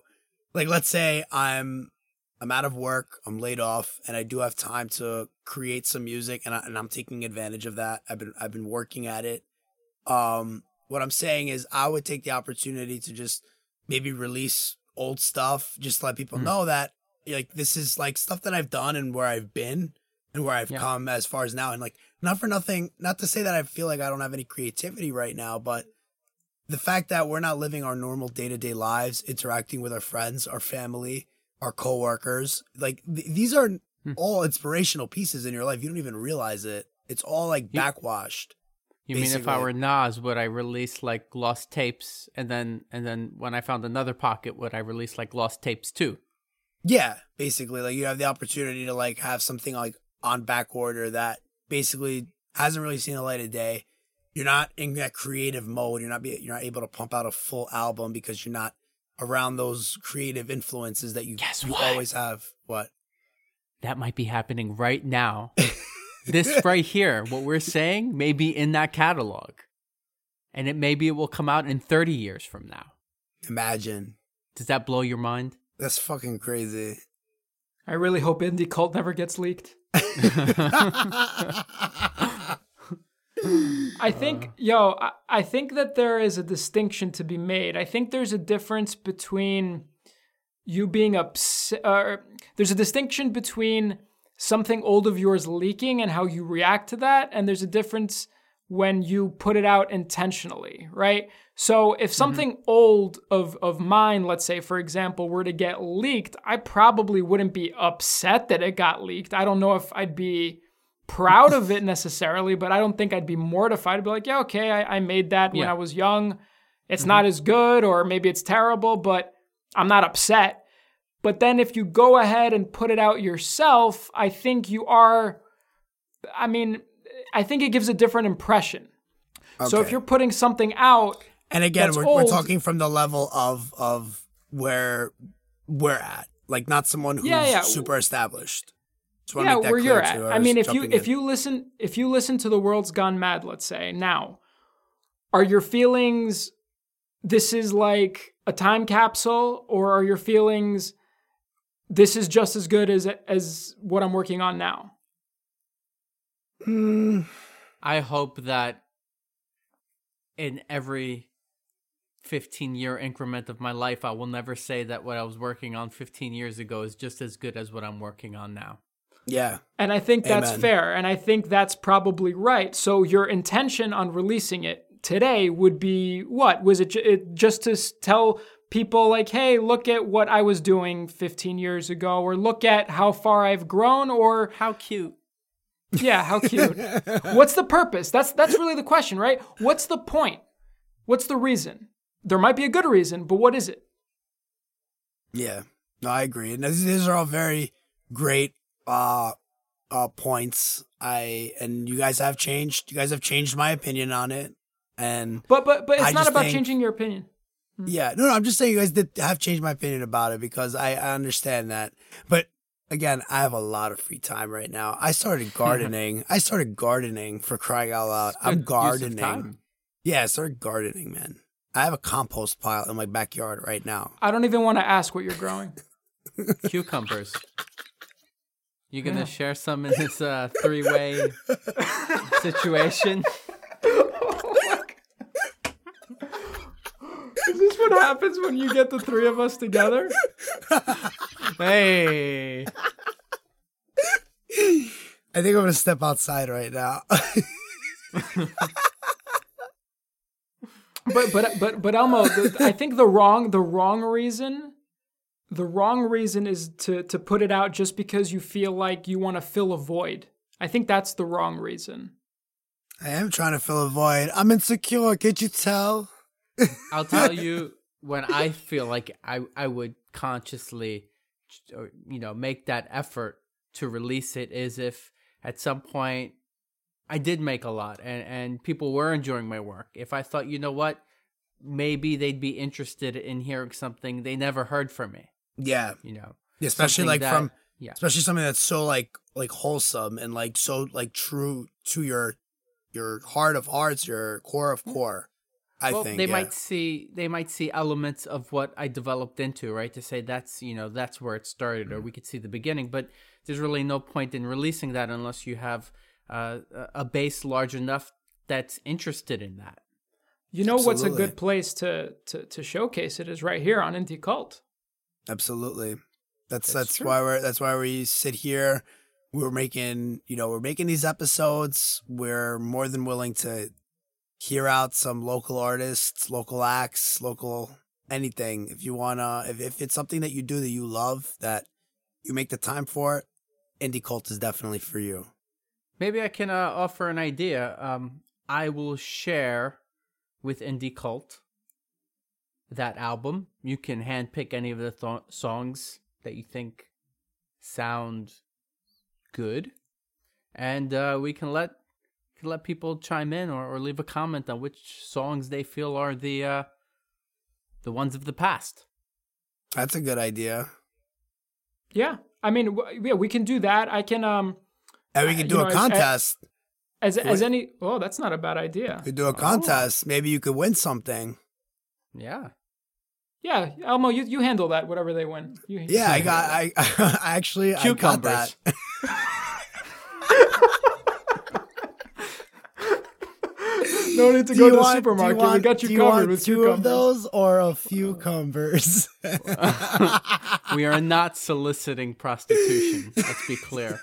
Speaker 2: Like, let's say I'm, I'm out of work, I'm laid off, and I do have time to create some music, and, I, and I'm taking advantage of that. I've been, I've been working at it. Um, what I'm saying is I would take the opportunity to just maybe release old stuff, just to let people
Speaker 3: Hmm.
Speaker 2: know that like this is like stuff that I've done and where I've been and where I've
Speaker 3: Yeah.
Speaker 2: come as far as now. And like not for nothing, not to say that I feel like I don't have any creativity right now, but the fact that we're not living our normal day to day lives, interacting with our friends, our family, our coworkers, like th- these are
Speaker 3: Hmm.
Speaker 2: all inspirational pieces in your life. You don't even realize it. It's all like
Speaker 3: You-
Speaker 2: backwashed.
Speaker 3: You mean if I were Nas, would I release like lost tapes, and then and then when I found another pocket, would I release like lost tapes too?
Speaker 2: Yeah, basically, like you have the opportunity to like have something like on back order that basically hasn't really seen the light of day. You're not in that creative mode. You're not be, you're not able to pump out a full album because you're not around those creative influences that you,
Speaker 3: Guess
Speaker 2: you always have. What?
Speaker 3: That might be happening right now. this right here, what we're saying, may be in that catalog, and it maybe it will come out in 30 years from now.
Speaker 2: Imagine.
Speaker 3: Does that blow your mind?
Speaker 2: That's fucking crazy.
Speaker 1: I really hope Indie Cult never gets leaked. I think, yo, I, I think that there is a distinction to be made. I think there's a difference between you being upset. There's a distinction between something old of yours leaking and how you react to that, and there's a difference when you put it out intentionally, right? So if mm-hmm. something old of of mine, let's say for example, were to get leaked, I probably wouldn't be upset that it got leaked. I don't know if I'd be proud of it necessarily, but I don't think I'd be mortified. I'd be like, yeah, okay, I, I made that when I was young. It's mm-hmm. not as good, or maybe it's terrible, but I'm not upset. But then if you go ahead and put it out yourself, I think you are, I mean, I think it gives a different impression. So if you're putting something out,
Speaker 2: And again, we're, we're talking from the level of of where we're at, like not someone who's
Speaker 1: Yeah, yeah.
Speaker 2: super established. Just
Speaker 1: yeah,
Speaker 2: make that
Speaker 1: where you're at. I mean, if you
Speaker 2: jumping
Speaker 1: if
Speaker 2: in.
Speaker 1: you listen if you listen to the world's gone mad, let's say now, are your feelings this is like a time capsule, or are your feelings this is just as good as as what I'm working on now?
Speaker 3: I hope that in every 15 year increment of my life, I will never say that what I was working on 15 years ago is just as good as what I'm working on now.
Speaker 2: yeah,
Speaker 1: And I think that's
Speaker 2: Amen.
Speaker 1: fair. And I think that's probably right. So your intention on releasing it today would be what? Was it, ju- it just to tell people, like, hey, look at what I was doing 15 years ago, or look at how far I've grown, or
Speaker 3: How cute.
Speaker 1: Yeah, how cute. What's the purpose? That's that's really the question, right? What's the point? What's the reason? There might be a good reason, but what is it?
Speaker 2: yeah. No, I agree. And these, are all very great uh uh points. I and you guys have changed. You guys have changed my opinion on it. And
Speaker 1: But but but it's
Speaker 2: I
Speaker 1: not about
Speaker 2: think-
Speaker 1: changing your opinion.
Speaker 2: Yeah, no, no, I'm just saying you guys did have changed my opinion about it because I, I understand that. But again, I have a lot of free time right now. I started gardening. I started gardening for crying out loud. I'm
Speaker 3: Good use of
Speaker 2: gardening.
Speaker 3: time.
Speaker 2: Yeah, I started gardening, man. I have a compost pile in my backyard right now.
Speaker 1: I don't even want to ask what you're growing.
Speaker 3: Cucumbers. You gonna
Speaker 1: Yeah.
Speaker 3: share some in this uh, three way situation?
Speaker 1: Is this what happens when you get the three of us together?
Speaker 3: Hey.
Speaker 2: I think I'm gonna step outside right now.
Speaker 1: But but but but Elmo, the, I think the wrong the wrong reason, the wrong reason is to to put it out just because you feel like you want to fill a void. I think that's the wrong reason.
Speaker 2: I am trying to fill a void. I'm insecure. Can't you tell?
Speaker 3: I'll tell you when I feel like I I would consciously, or, you know, make that effort to release it is if at some point I did make a lot and and people were enjoying my work. If I thought, you know what, maybe they'd be interested in hearing something they never heard from me.
Speaker 2: Yeah,
Speaker 3: You know,
Speaker 2: especially like
Speaker 3: that-
Speaker 2: from
Speaker 3: yeah.
Speaker 2: especially something that's so like like wholesome and like so like true to your your heart of hearts, your core of core. I
Speaker 3: well,
Speaker 2: think
Speaker 3: they
Speaker 2: yeah.
Speaker 3: might see they might see elements of what I developed into, right? To say that's you know that's where it started, or we could see the beginning. But there's really no point in releasing that unless you have uh, a- a base large enough that's interested in that.
Speaker 1: You know what's a good place to to to showcase it is right here on Indie Cult.
Speaker 2: Absolutely. That's
Speaker 3: That's
Speaker 2: that's, why we're that's why we sit here. We're making you know we're making these episodes. We're more than willing to hear out some local artists, local acts, local anything. If you wanna, if if it's something that you do that you love, that you make the time for it, indie cult is definitely for you.
Speaker 3: Maybe I can uh, offer an idea. Um, I will share with Indie Cult that album. You can handpick any of the th- songs that you think sound good, and uh, we can let let people chime in or, or leave a comment on which songs they feel are the uh, the ones of the past.
Speaker 2: That's a good idea.
Speaker 1: Yeah, I mean, w- yeah, we can do that. I can um
Speaker 2: And we
Speaker 1: can
Speaker 2: do
Speaker 1: know,
Speaker 2: a
Speaker 1: as-
Speaker 2: contest.
Speaker 1: as as
Speaker 2: Wait.
Speaker 1: any. Oh, that's not a bad idea.
Speaker 2: We could do a
Speaker 3: Oh.
Speaker 2: contest. Maybe you could win something.
Speaker 3: Yeah.
Speaker 1: Yeah, Elmo, you, you handle that. Whatever they win. You,
Speaker 2: Yeah, I got. I, I actually I got that.
Speaker 1: no need to
Speaker 2: Do
Speaker 1: go to the
Speaker 2: want- do
Speaker 1: supermarket. we got you
Speaker 2: do
Speaker 1: covered
Speaker 2: want
Speaker 1: with
Speaker 2: two
Speaker 1: cucumbers.
Speaker 2: of those or a few cumbers.
Speaker 3: we are not soliciting prostitution. Let's be clear.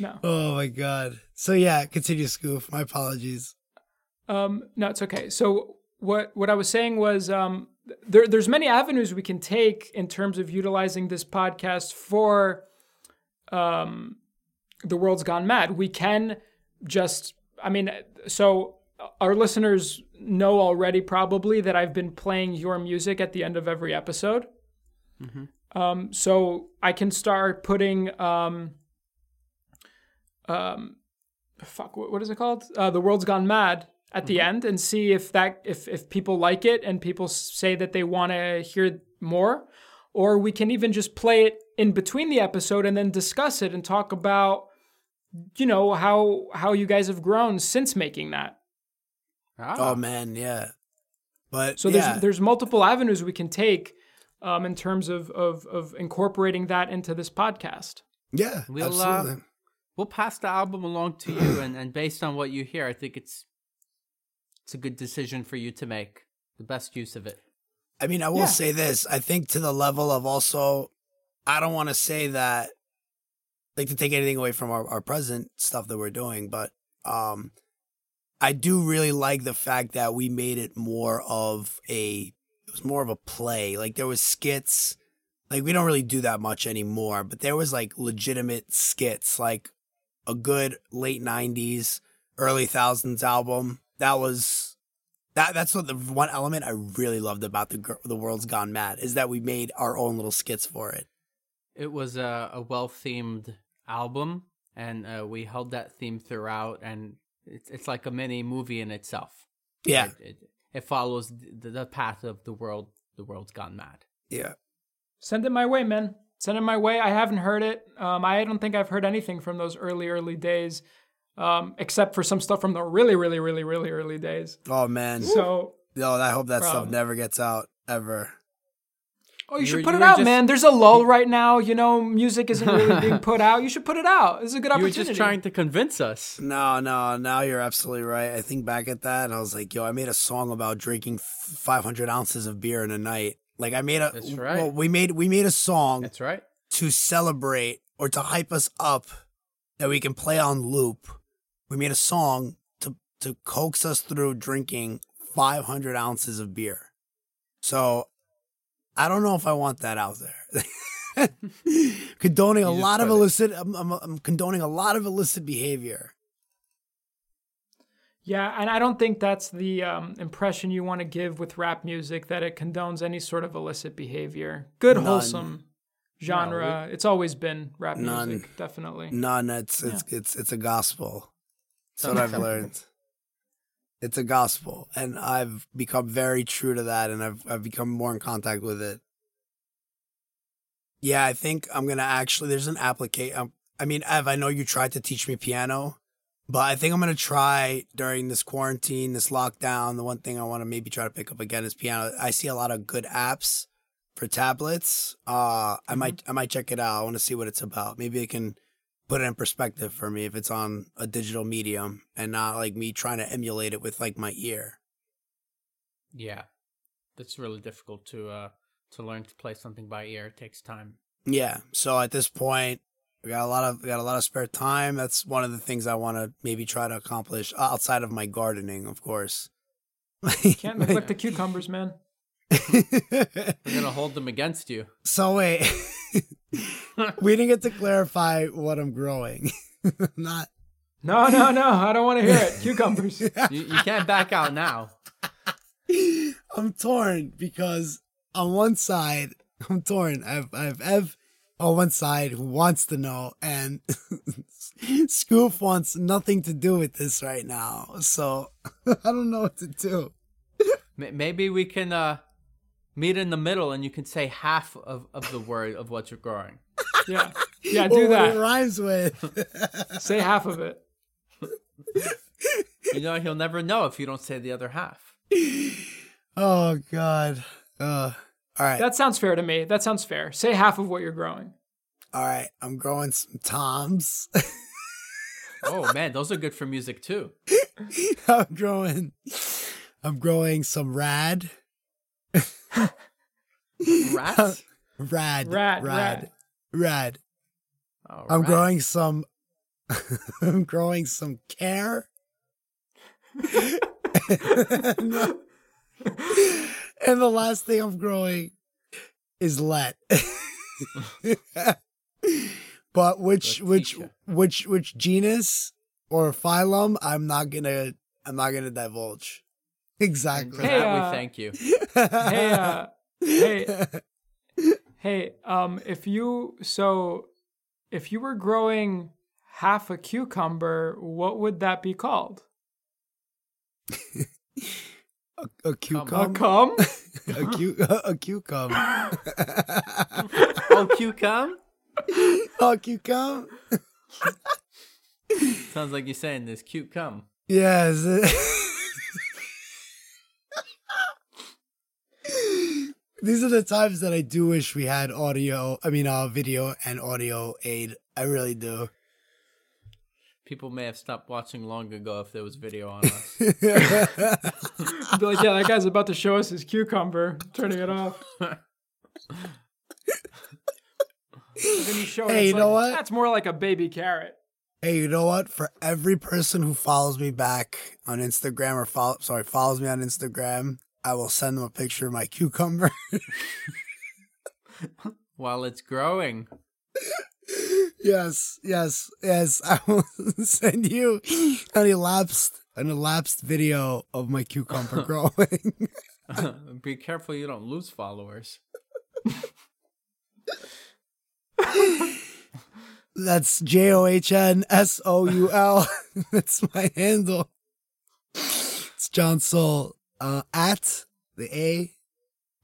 Speaker 1: No.
Speaker 2: Oh my god. So yeah, continue, Scoof. My apologies.
Speaker 1: Um, no, it's okay. So what what I was saying was um, there, there's many avenues we can take in terms of utilizing this podcast for um, the world's gone mad. We can just, I mean, so our listeners know already probably that I've been playing your music at the end of every episode. Um, so I can start putting um, um, fuck, what, what is it called? Uh, the world's gone mad at the end, and see if that if if people like it and people say that they want to hear more, or we can even just play it in between the episode and then discuss it and talk about you know how how you guys have grown since making that.
Speaker 3: Ah,
Speaker 2: Oh man, yeah. But
Speaker 1: So
Speaker 2: yeah,
Speaker 1: there's there's multiple avenues we can take um, in terms of, of of incorporating that into this podcast.
Speaker 2: yeah,
Speaker 3: We'll, uh,
Speaker 2: absolutely.
Speaker 3: we'll pass the album along to you, and, and based on what you hear, I think it's it's a good decision for you to make. The best use of it.
Speaker 2: I mean, I will
Speaker 1: Yeah.
Speaker 2: say this. I think to the level of also, I don't want to say that, like to take anything away from our, our present stuff that we're doing, but um, I do really like the fact that we made it more of a, it was more of a play. Like there was skits, like we don't really do that much anymore, but there was like legitimate skits, like a good late '90s, early thousands album. That was that that's what the one element I really loved about the the world's gone mad is that we made our own little skits for it.
Speaker 3: It was a, a well themed album, and uh, we held that theme throughout, and it's it's like a mini movie in itself.
Speaker 2: Yeah,
Speaker 3: It, it, it follows the, the path of the world. The world's gone mad.
Speaker 2: yeah.
Speaker 1: Send it my way, man. Send it my way. I haven't heard it. Um, I don't think I've heard anything from those early, early days, um, except for some stuff from the really, really, really, really early days.
Speaker 2: Oh man,
Speaker 1: So,
Speaker 2: no, I hope that stuff never gets out ever.
Speaker 1: Oh, you
Speaker 3: You
Speaker 1: should
Speaker 3: were-
Speaker 1: put
Speaker 3: you
Speaker 1: it out,
Speaker 3: just-
Speaker 1: man. There's a lull right now. You know, music isn't really being put out. You should put it out. It's a good opportunity.
Speaker 3: You were just trying to convince us.
Speaker 2: No, no, now you're absolutely right. I think back at that, and I was like, yo, I made a song about drinking 500 ounces of beer in a night. Like I made a,
Speaker 3: That's right.
Speaker 2: well, we made we made a song
Speaker 3: That's right.
Speaker 2: to celebrate or to hype us up that we can play on loop. We made a song to to coax us through drinking 500 ounces of beer. So I don't know if I want that out there. condoning a lot of
Speaker 3: it.
Speaker 2: illicit. I'm, I'm, I'm condoning a lot of illicit behavior.
Speaker 1: Yeah, and I don't think that's the um, impression you want to give with rap music that it condones any sort of illicit behavior. Good,
Speaker 2: None.
Speaker 1: wholesome genre. it's always been rap
Speaker 2: None.
Speaker 1: music, definitely.
Speaker 2: None. It's it's it's it's a gospel. That's what I've learned. It's a gospel, and I've become very true to that, and I've I've become more in contact with it. Yeah, I think I'm gonna actually. There's an application. Um, I mean, Ev, I know you tried to teach me piano, but I think I'm gonna try during this quarantine, this lockdown. The one thing I want to maybe try to pick up again is piano. I see a lot of good apps for tablets. Uh, I might I might check it out. I want to see what it's about. Maybe it can put it in perspective for me if it's on a digital medium and not like me trying to emulate it with like my ear.
Speaker 3: Yeah, that's really difficult to uh to learn to play something by ear. It takes time.
Speaker 2: Yeah. So at this point, we got a lot of we got a lot of spare time. That's one of the things I want to maybe try to accomplish outside of my gardening, of course.
Speaker 1: Can't neglect the cucumbers, man.
Speaker 3: We're gonna hold them against you.
Speaker 2: so wait, we didn't get to clarify what I'm growing. Not.
Speaker 1: No, no, no. I don't want to hear it. Cucumbers.
Speaker 3: You, you can't back out now.
Speaker 2: I'm torn because on one side, I'm torn. I have, I have Ev on one side who wants to know, and Scoof wants nothing to do with this right now. So I don't know what to do.
Speaker 3: Maybe we can uh meet in the middle, and you can say half of, of the word of what you're growing.
Speaker 1: Yeah. Yeah,
Speaker 2: Or
Speaker 1: do
Speaker 2: what it
Speaker 1: that.
Speaker 2: rhymes with.
Speaker 1: Say half of it.
Speaker 3: You know, he'll never know if you don't say the other half.
Speaker 2: oh God. Uh, all right.
Speaker 1: That sounds fair to me. That sounds fair. Say half of what you're growing.
Speaker 2: all right. I'm growing some toms.
Speaker 3: Oh man, those are good for music too.
Speaker 2: I'm growing. I'm growing some rad.
Speaker 3: Rats.
Speaker 2: Rad.
Speaker 1: Rad,
Speaker 2: Rad. Rad.
Speaker 3: Oh,
Speaker 2: I'm
Speaker 3: rats.
Speaker 2: growing some I'm growing some care. and the last thing I'm growing is let. but which which which which genus or phylum I'm not gonna I'm not gonna divulge.
Speaker 3: And
Speaker 2: Exactly.
Speaker 3: for
Speaker 1: Hey,
Speaker 3: that,
Speaker 1: uh,
Speaker 3: we thank you.
Speaker 1: hey, uh, hey, hey, um, if you so if you were growing half a cucumber, what would that be called?
Speaker 2: a, a
Speaker 1: A
Speaker 2: cucumber.
Speaker 1: cum?
Speaker 2: a, cu- a cucumber.
Speaker 3: oh, cucumber?
Speaker 2: a cucumber.
Speaker 3: Sounds like you're saying this cute cum.
Speaker 2: Yes. These are the times that I do wish we had audio, I mean, uh, video and audio aid. I really do.
Speaker 3: People may have stopped watching long ago if there was video on us.
Speaker 1: Be like, yeah, that guy's about to show us his cucumber. Turning it off. And then you show
Speaker 2: Hey,
Speaker 1: it's
Speaker 2: you know what?
Speaker 1: That's more like a baby carrot.
Speaker 2: hey, you know what? For every person who follows me back on Instagram or follow, sorry, follows me on Instagram, I will send them a picture of my cucumber.
Speaker 3: While it's growing.
Speaker 2: yes, yes, yes. I will send you an elapsed, an elapsed video of my cucumber growing.
Speaker 3: Be careful you don't lose followers.
Speaker 2: That's J O H N S O U L. That's my handle. It's John Soul. Uh, at the A.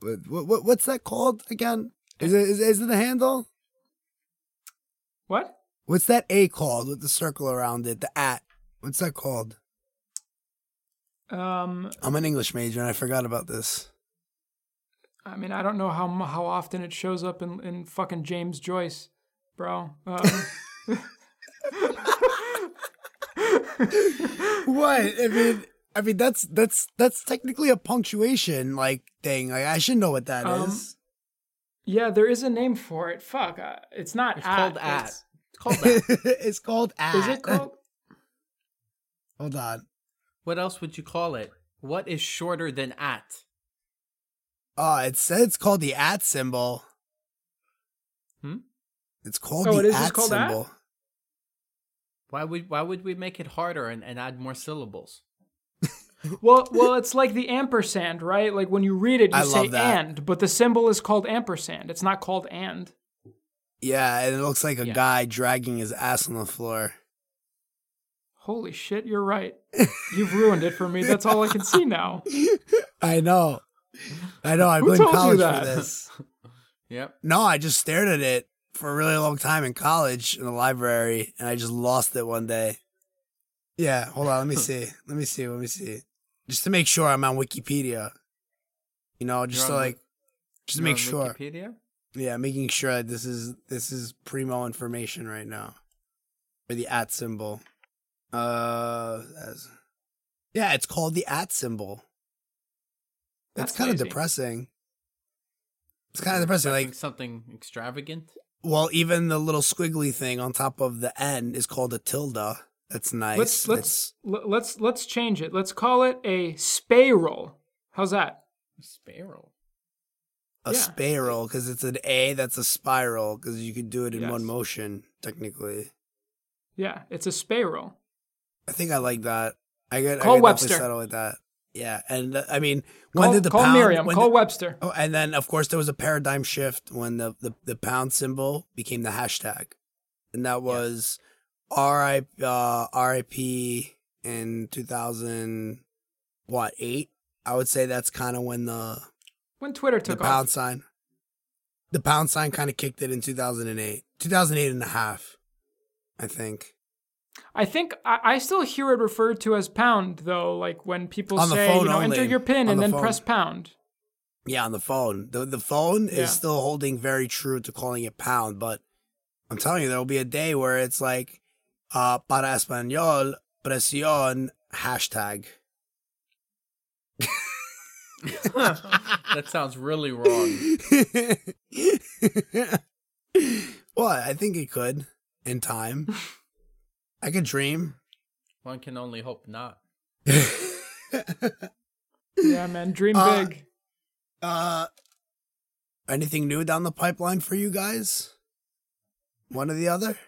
Speaker 2: What, what what's that called again? Is it is, is it the handle?
Speaker 1: What?
Speaker 2: What's that A called with the circle around it? The at. What's that called?
Speaker 1: Um,
Speaker 2: I'm an English major and I forgot about this.
Speaker 1: I mean, I don't know how how often it shows up in, in fucking James Joyce, bro. Um,
Speaker 2: What? I mean, I mean that's that's that's technically a punctuation like thing. Like I should know what that is.
Speaker 1: Um, yeah, there is a name for it. Fuck, uh, it's not
Speaker 3: It's
Speaker 1: at,
Speaker 3: called at.
Speaker 1: it's-
Speaker 3: It's called that.
Speaker 2: it's called at.
Speaker 1: Is it called?
Speaker 2: Hold on.
Speaker 3: what else would you call it? What is shorter than at?
Speaker 2: Oh, it said it's called the at symbol.
Speaker 3: Hmm?
Speaker 2: It's called
Speaker 1: Oh,
Speaker 2: the
Speaker 1: it is
Speaker 2: at
Speaker 1: called at?
Speaker 2: symbol.
Speaker 3: Why would why would we make it harder and, and add more syllables?
Speaker 1: Well, well, it's like the ampersand, right? Like when you read it, you
Speaker 2: I
Speaker 1: say and, but the symbol is called ampersand. It's not called and.
Speaker 2: Yeah, and it looks like a
Speaker 3: Yeah.
Speaker 2: guy dragging his ass on the floor.
Speaker 1: Holy shit, you're right. You've ruined it for me. That's all I can see now.
Speaker 2: I know. I know. I blame college for this.
Speaker 3: Yep.
Speaker 2: No, I just stared at it for a really long time in college in the library, and I just lost it one day. Yeah, hold on. Let me see. Let me see. Let me see. Just to make sure I'm on Wikipedia. You know, just to like, just to make sure.
Speaker 3: Wikipedia?
Speaker 2: Yeah, making sure that this is this is primo information right now. Or the at symbol. Uh, as, yeah, it's called the at symbol. That's,
Speaker 1: That's
Speaker 2: kind of depressing. It's kind of depressing. Like,
Speaker 3: something extravagant.
Speaker 2: well, even the little squiggly thing on top of the N is called a tilde. That's nice.
Speaker 1: Let's let's l- let's let's change it. Let's call it a spiral. How's that?
Speaker 3: Sparrow.
Speaker 2: a
Speaker 1: yeah.
Speaker 2: spiral because it's an A that's a spiral because you could do it in
Speaker 1: Yes.
Speaker 2: one motion technically.
Speaker 1: Yeah, it's a spiral.
Speaker 2: I think I like that. I get
Speaker 1: Call
Speaker 2: I could
Speaker 1: Webster.
Speaker 2: definitely settle with that. Yeah, and uh, I mean, when
Speaker 1: Call,
Speaker 2: did the
Speaker 1: call
Speaker 2: pound?
Speaker 1: Merriam.
Speaker 2: when
Speaker 1: Call
Speaker 2: did-
Speaker 1: Webster.
Speaker 2: oh, and then of course there was a paradigm shift when the the, the pound symbol became the hashtag, and that was R I uh, RIP in two thousand what eight? I would say that's kind of when the
Speaker 1: When Twitter took
Speaker 2: the
Speaker 1: took
Speaker 2: pound sign, the pound sign kind of kicked it in 2008, 2008 and a half, I think.
Speaker 1: I think I, I still hear it referred to as pound though. Like when people
Speaker 2: On
Speaker 1: say, you know, enter your pin
Speaker 2: On
Speaker 1: and
Speaker 2: the
Speaker 1: then
Speaker 2: phone.
Speaker 1: press pound.
Speaker 2: Yeah, on the phone. The the phone
Speaker 1: Yeah.
Speaker 2: is still holding very true to calling it pound, but I'm telling you, there'll be a day where it's like uh para español, presión, hashtag.
Speaker 3: that sounds really wrong.
Speaker 2: well, I think it could in time. I could dream.
Speaker 3: One can only hope not.
Speaker 1: Yeah, man, dream
Speaker 2: Uh,
Speaker 1: big.
Speaker 2: Uh, anything new down the pipeline for you guys? One or the other?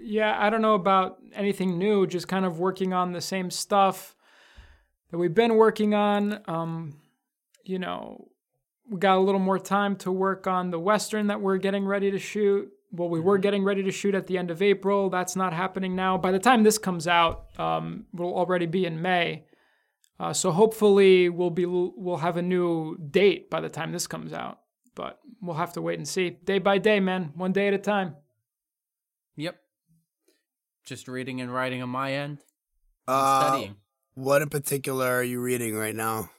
Speaker 1: Yeah, I don't know about anything new, just kind of working on the same stuff that we've been working on. Um, you know, we got a little more time to work on the Western that we're getting ready to shoot. Well, we were getting ready to shoot at the end of April. That's not happening now. By the time this comes out, um, we'll already be in May. Uh, so hopefully we'll be we'll have a new date by the time this comes out. But we'll have to wait and see. Day by day, man. One day at a time.
Speaker 3: Yep. Just reading and writing on my end. and
Speaker 2: Uh,
Speaker 3: studying.
Speaker 2: what in particular are you reading right now?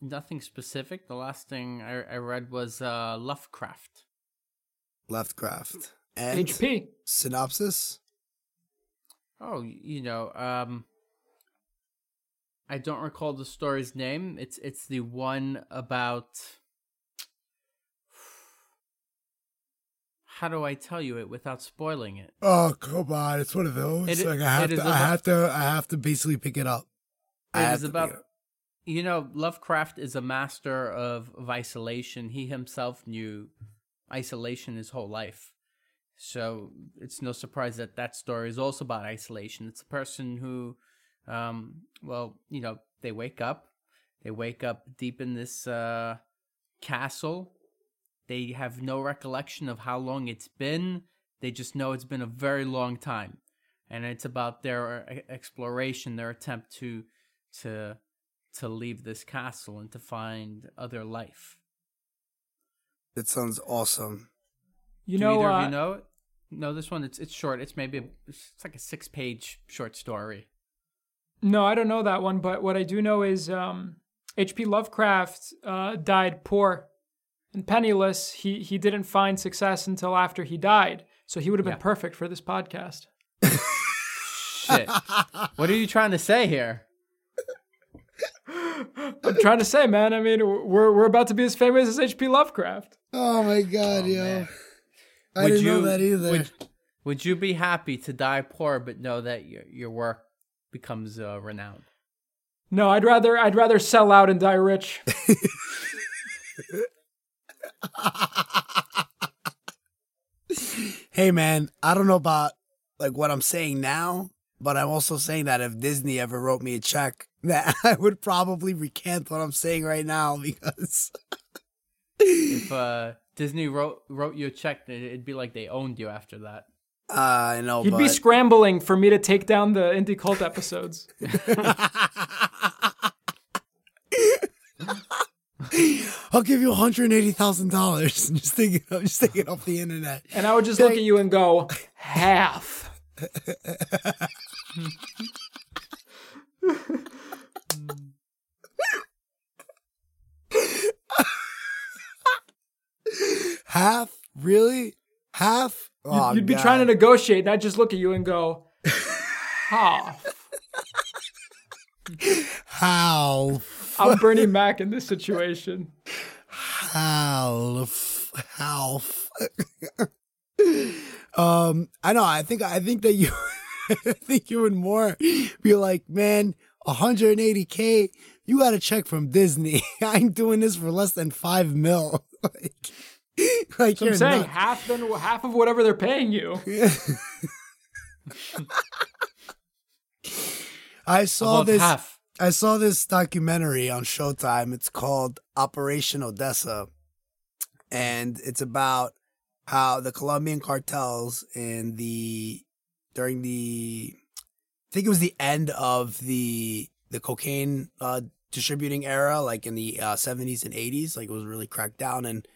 Speaker 3: Nothing specific. The last thing I, I read was uh, Lovecraft.
Speaker 2: Leftcraft. And
Speaker 1: HP.
Speaker 2: synopsis?
Speaker 3: Oh, you know, um, I don't recall the story's name. It's it's the one about. How do I tell you it without spoiling it?
Speaker 2: Oh come on! It's one of those.
Speaker 3: It
Speaker 2: like I have to,
Speaker 3: is
Speaker 2: I
Speaker 3: about-
Speaker 2: have to, I have to basically pick it up. I
Speaker 3: It is about
Speaker 2: it
Speaker 3: you know Lovecraft is a master of, of isolation. He himself knew isolation his whole life, so it's no surprise that that story is also about isolation. It's a person who, um, well, you know, they wake up, they wake up deep in this uh, castle. They have no recollection of how long it's been. They just know it's been a very long time, and it's about their e- exploration, their attempt to to to leave this castle and to find other life.
Speaker 2: That sounds awesome.
Speaker 1: You
Speaker 3: Do
Speaker 1: know,
Speaker 3: either
Speaker 1: uh,
Speaker 3: of you know it? No, this one it's it's short. It's maybe a, it's like a six page short story.
Speaker 1: no, I don't know that one, but what I do know is um, H.P. Lovecraft uh, died poor and penniless. He he didn't find success until after he died, so he would have been
Speaker 3: Yeah.
Speaker 1: perfect for this podcast.
Speaker 3: Shit, what are you trying to say here?
Speaker 1: I'm trying to say, man. I mean, we're we're about to be as famous as H.P. Lovecraft.
Speaker 2: Oh my god,
Speaker 3: Oh,
Speaker 2: yo!
Speaker 3: man.
Speaker 2: I
Speaker 3: Would
Speaker 2: didn't
Speaker 3: you-
Speaker 2: know that either.
Speaker 3: Would, would you be happy to die poor but know that your your work becomes uh, renowned?
Speaker 1: No, I'd rather I'd rather sell out and die rich.
Speaker 2: hey man, I don't know about like what I'm saying now, but I'm also saying that if Disney ever wrote me a check, that I would probably recant what I'm saying right now because
Speaker 3: If uh, Disney wrote wrote you a check, it- it'd be like they owned you after that.
Speaker 2: uh, I know,
Speaker 1: He'd
Speaker 2: but
Speaker 1: be scrambling for me to take down the indie cult episodes.
Speaker 2: I'll give you one hundred eighty thousand dollars. Just thinking, I'm just thinking off the internet.
Speaker 1: And I would just look at you and go, half.
Speaker 2: Half, really? Half? Oh,
Speaker 1: You'd be trying to negotiate, and I'd just look at you and go, half.
Speaker 2: half,
Speaker 1: I'm Bernie Mac in this situation.
Speaker 2: half, half. um, I know. I think. I think that you. I think you would more be like, man, 180k. You got a check from Disney. I'm doing this for less than five mil. like, like
Speaker 1: So
Speaker 2: you're
Speaker 1: I'm saying
Speaker 2: nuts.
Speaker 1: half than half of whatever they're paying you.
Speaker 2: I saw
Speaker 3: About
Speaker 2: this.
Speaker 3: half.
Speaker 2: I saw this documentary on Showtime. It's called Operation Odessa. And it's about how the Colombian cartels in the during the I think it was the end of the the cocaine uh distributing era like in the uh, 70s and 80s like it was really cracked down and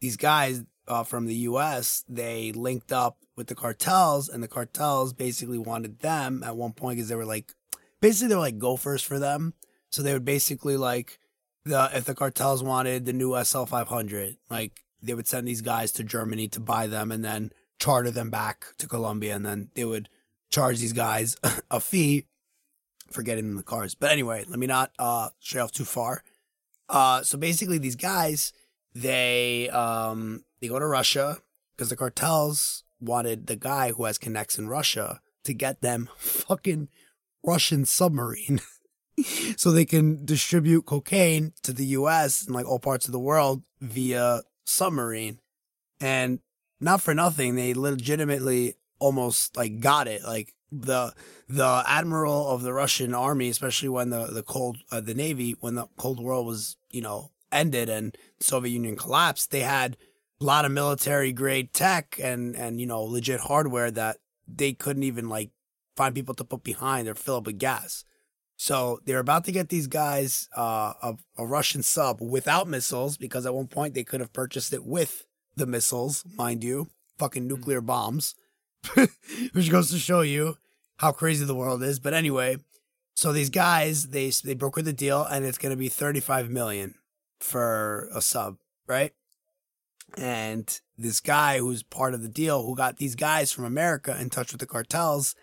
Speaker 2: these guys uh, from the US they linked up with the cartels and the cartels basically wanted them at one point because they were like basically they were like gophers for them. So they would basically like the if the cartels wanted the new SL five hundred, like they would send these guys to Germany to buy them and then charter them back to Colombia, and then they would charge these guys a fee for getting them the cars. But anyway, let me not uh stray off too far. Uh, so basically, these guys they um they go to Russia because the cartels wanted the guy who has connects in Russia to get them fucking Russian submarine so they can distribute cocaine to the US and like all parts of the world via submarine. And not for nothing, they legitimately almost like got it. Like the the admiral of the Russian army, especially when the the cold uh, the navy when the Cold War was you know ended and Soviet Union collapsed, they had a lot of military grade tech and and you know legit hardware that they couldn't even like find people to put behind or fill up with gas. So they're about to get these guys uh, a, a Russian sub without missiles because at one point they could have purchased it with the missiles, mind you, fucking nuclear bombs, which goes to show you how crazy the world is. But anyway, so these guys they they broker the deal and it's going to be 35 million for a sub, right? And this guy who's part of the deal, who got these guys from America in touch with the cartels,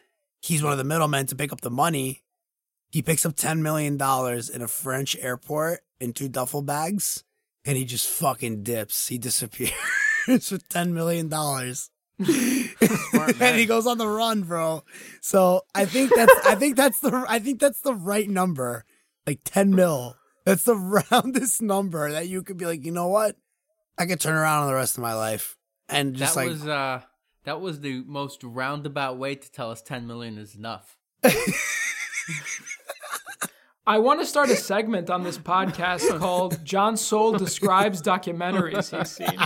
Speaker 2: he's one of the middlemen to pick up the money. He picks up $10 million in a French airport in two duffel bags and he just fucking dips. He disappears with $10 million. and he goes on the run, bro. So I think that's I think that's the I think that's the right number. Like 10 mil. That's the roundest number that you could be like, you know what? I could turn around on the rest of my life. And just
Speaker 3: that
Speaker 2: like
Speaker 3: was uh that was the most roundabout way to tell us 10 million is enough.
Speaker 1: I want to start a segment on this podcast called John Soul Describes Documentaries He's Seen.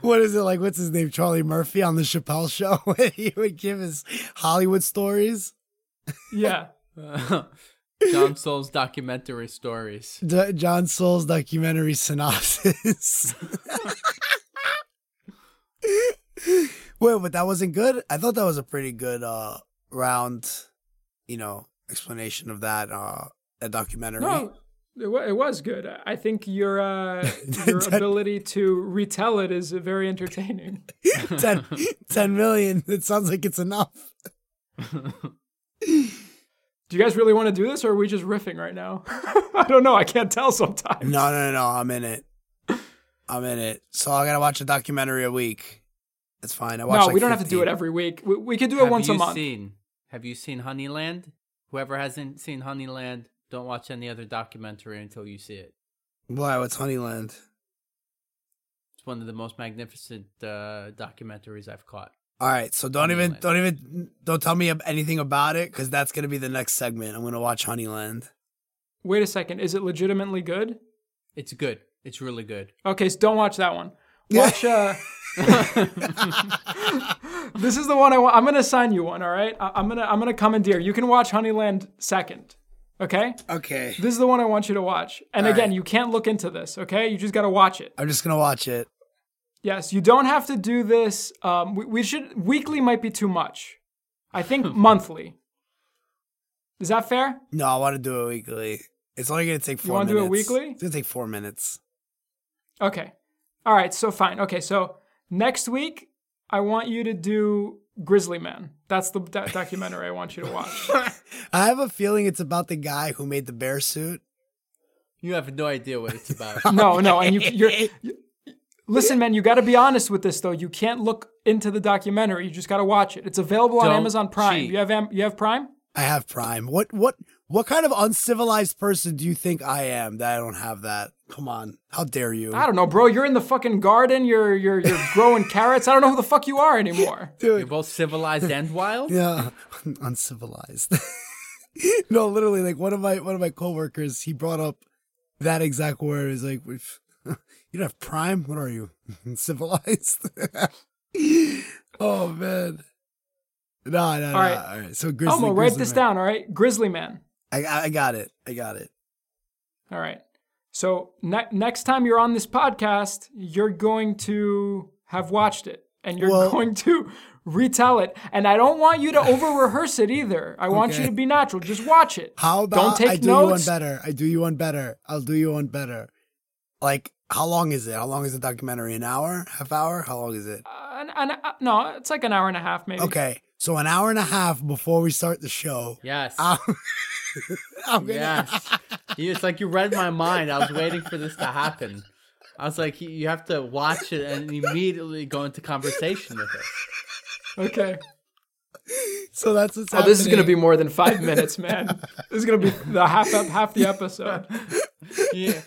Speaker 2: what is it like? What's his name? Charlie Murphy on the Chappelle show he would give his Hollywood stories.
Speaker 1: Yeah.
Speaker 3: John Soul's documentary stories.
Speaker 2: D- John Soul's documentary synopsis. Wait, but that wasn't good. I thought that was a pretty good uh round, you know, explanation of that uh that documentary.
Speaker 1: No, it, wa- it was good. I think your uh, your ability to retell it is very entertaining.
Speaker 2: 10, 10 million. It sounds like it's enough.
Speaker 1: Do you guys really want to do this, or are we just riffing right now? I don't know. I can't tell sometimes.
Speaker 2: No, no, no, no. I'm in it. I'm in it. So I gotta watch a documentary a week. It's fine. I watch
Speaker 1: No,
Speaker 2: like
Speaker 1: we don't have to do it every week. We, we could do it
Speaker 3: Have
Speaker 1: once a
Speaker 3: you
Speaker 1: month.
Speaker 3: Seen, have you seen Honeyland? Whoever hasn't seen Honeyland, don't watch any other documentary until you see it.
Speaker 2: Why? What's Honeyland?
Speaker 3: It's one of the most magnificent uh, documentaries I've caught.
Speaker 2: All right, so don't even, don't even, don't tell me anything about it because that's gonna be the next segment. I'm gonna watch Honeyland.
Speaker 1: Wait a second. Is it legitimately good?
Speaker 3: It's good. It's really good.
Speaker 1: Okay, so don't watch that one. Watch. uh This is the one I want. I'm gonna assign you one. All right. I- I'm gonna I'm gonna commandeer. You can watch Honeyland second. Okay.
Speaker 2: Okay,
Speaker 1: This is the one I want you to watch. And
Speaker 2: All
Speaker 1: again,
Speaker 2: right.
Speaker 1: you can't look into this. Okay. You just gotta watch it.
Speaker 2: I'm just gonna watch it.
Speaker 1: Yes. You don't have to do this. Um, we, we should weekly might be too much. I think monthly. Is that fair?
Speaker 2: No, I want to do it weekly. It's only gonna take four.
Speaker 1: You wanna do it
Speaker 2: minutes.
Speaker 1: weekly?
Speaker 2: It's gonna take four minutes.
Speaker 1: Okay. All right. So fine. Okay. So next week, I want you to do Grizzly Man. That's the do- documentary I want you to watch.
Speaker 2: I have a feeling it's about the guy who made the bear suit.
Speaker 3: You have no idea what it's about.
Speaker 1: No, no. And you, you're. You, listen, man. You got to be honest with this, though. You can't look into the documentary. You just got to watch it. It's available on
Speaker 3: Don't
Speaker 1: Amazon Prime.
Speaker 3: cheat.
Speaker 1: You have Am- you have Prime.
Speaker 2: I have Prime. What what what kind of uncivilized person do you think I am that I don't have that? Come on, how dare you,
Speaker 1: I don't know, bro. You're in the fucking garden. You're you're you're growing carrots. I don't know who the fuck you are anymore.
Speaker 2: Dude.
Speaker 3: You're both civilized and wild.
Speaker 2: Yeah, uncivilized. no, literally, like one of my one of my coworkers, he brought up that exact word. He's like, "We've- "You don't have Prime? What are you, civilized?" oh man. No, no, no.
Speaker 1: All right.
Speaker 2: All right. So Grizzly.
Speaker 1: Elmo, write this
Speaker 2: Man.
Speaker 1: down. All right, Grizzly Man.
Speaker 2: I, I got it. I got it.
Speaker 1: All right. So ne- next time you're on this podcast, you're going to have watched it and you're
Speaker 2: Well-
Speaker 1: going to retell it. And I don't want you to over rehearse it either. I want you to be natural. Just watch it.
Speaker 2: How about
Speaker 1: Don't take
Speaker 2: I do
Speaker 1: notes.
Speaker 2: you one better? I do you one better. I'll do you one better. Like, how long is it? How long is the documentary? An hour? Half hour? How long is it?
Speaker 1: Uh, an- an- uh, no, it's like an hour and a half, maybe.
Speaker 2: Okay, so an hour and a half before we start the show.
Speaker 3: Yes.
Speaker 2: I'm, I'm gonna,
Speaker 3: Yes. It's like you read my mind. I was waiting for this to happen. I was like, you- you have to watch it and immediately go into conversation with it.
Speaker 1: Okay.
Speaker 2: So that's what's
Speaker 1: Oh, this is gonna be more than five minutes, man. This is gonna be the half ep- half the episode.
Speaker 3: Yeah.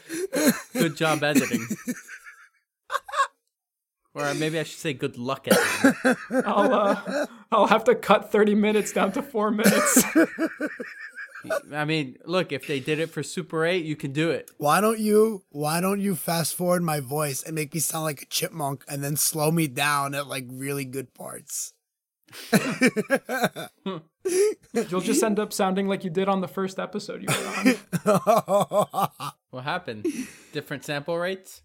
Speaker 3: Good job editing. Or maybe I should say good luck editing.
Speaker 1: I'll uh, I'll have to cut thirty minutes down to four minutes.
Speaker 3: I mean, look, if they did it for Super 8, you can do it.
Speaker 2: Why don't you? Why don't you fast forward my voice and make me sound like a chipmunk, and then slow me down at like really good parts?
Speaker 1: You'll just end up sounding like you did on the first episode you were on.
Speaker 3: What happened? Different sample rates?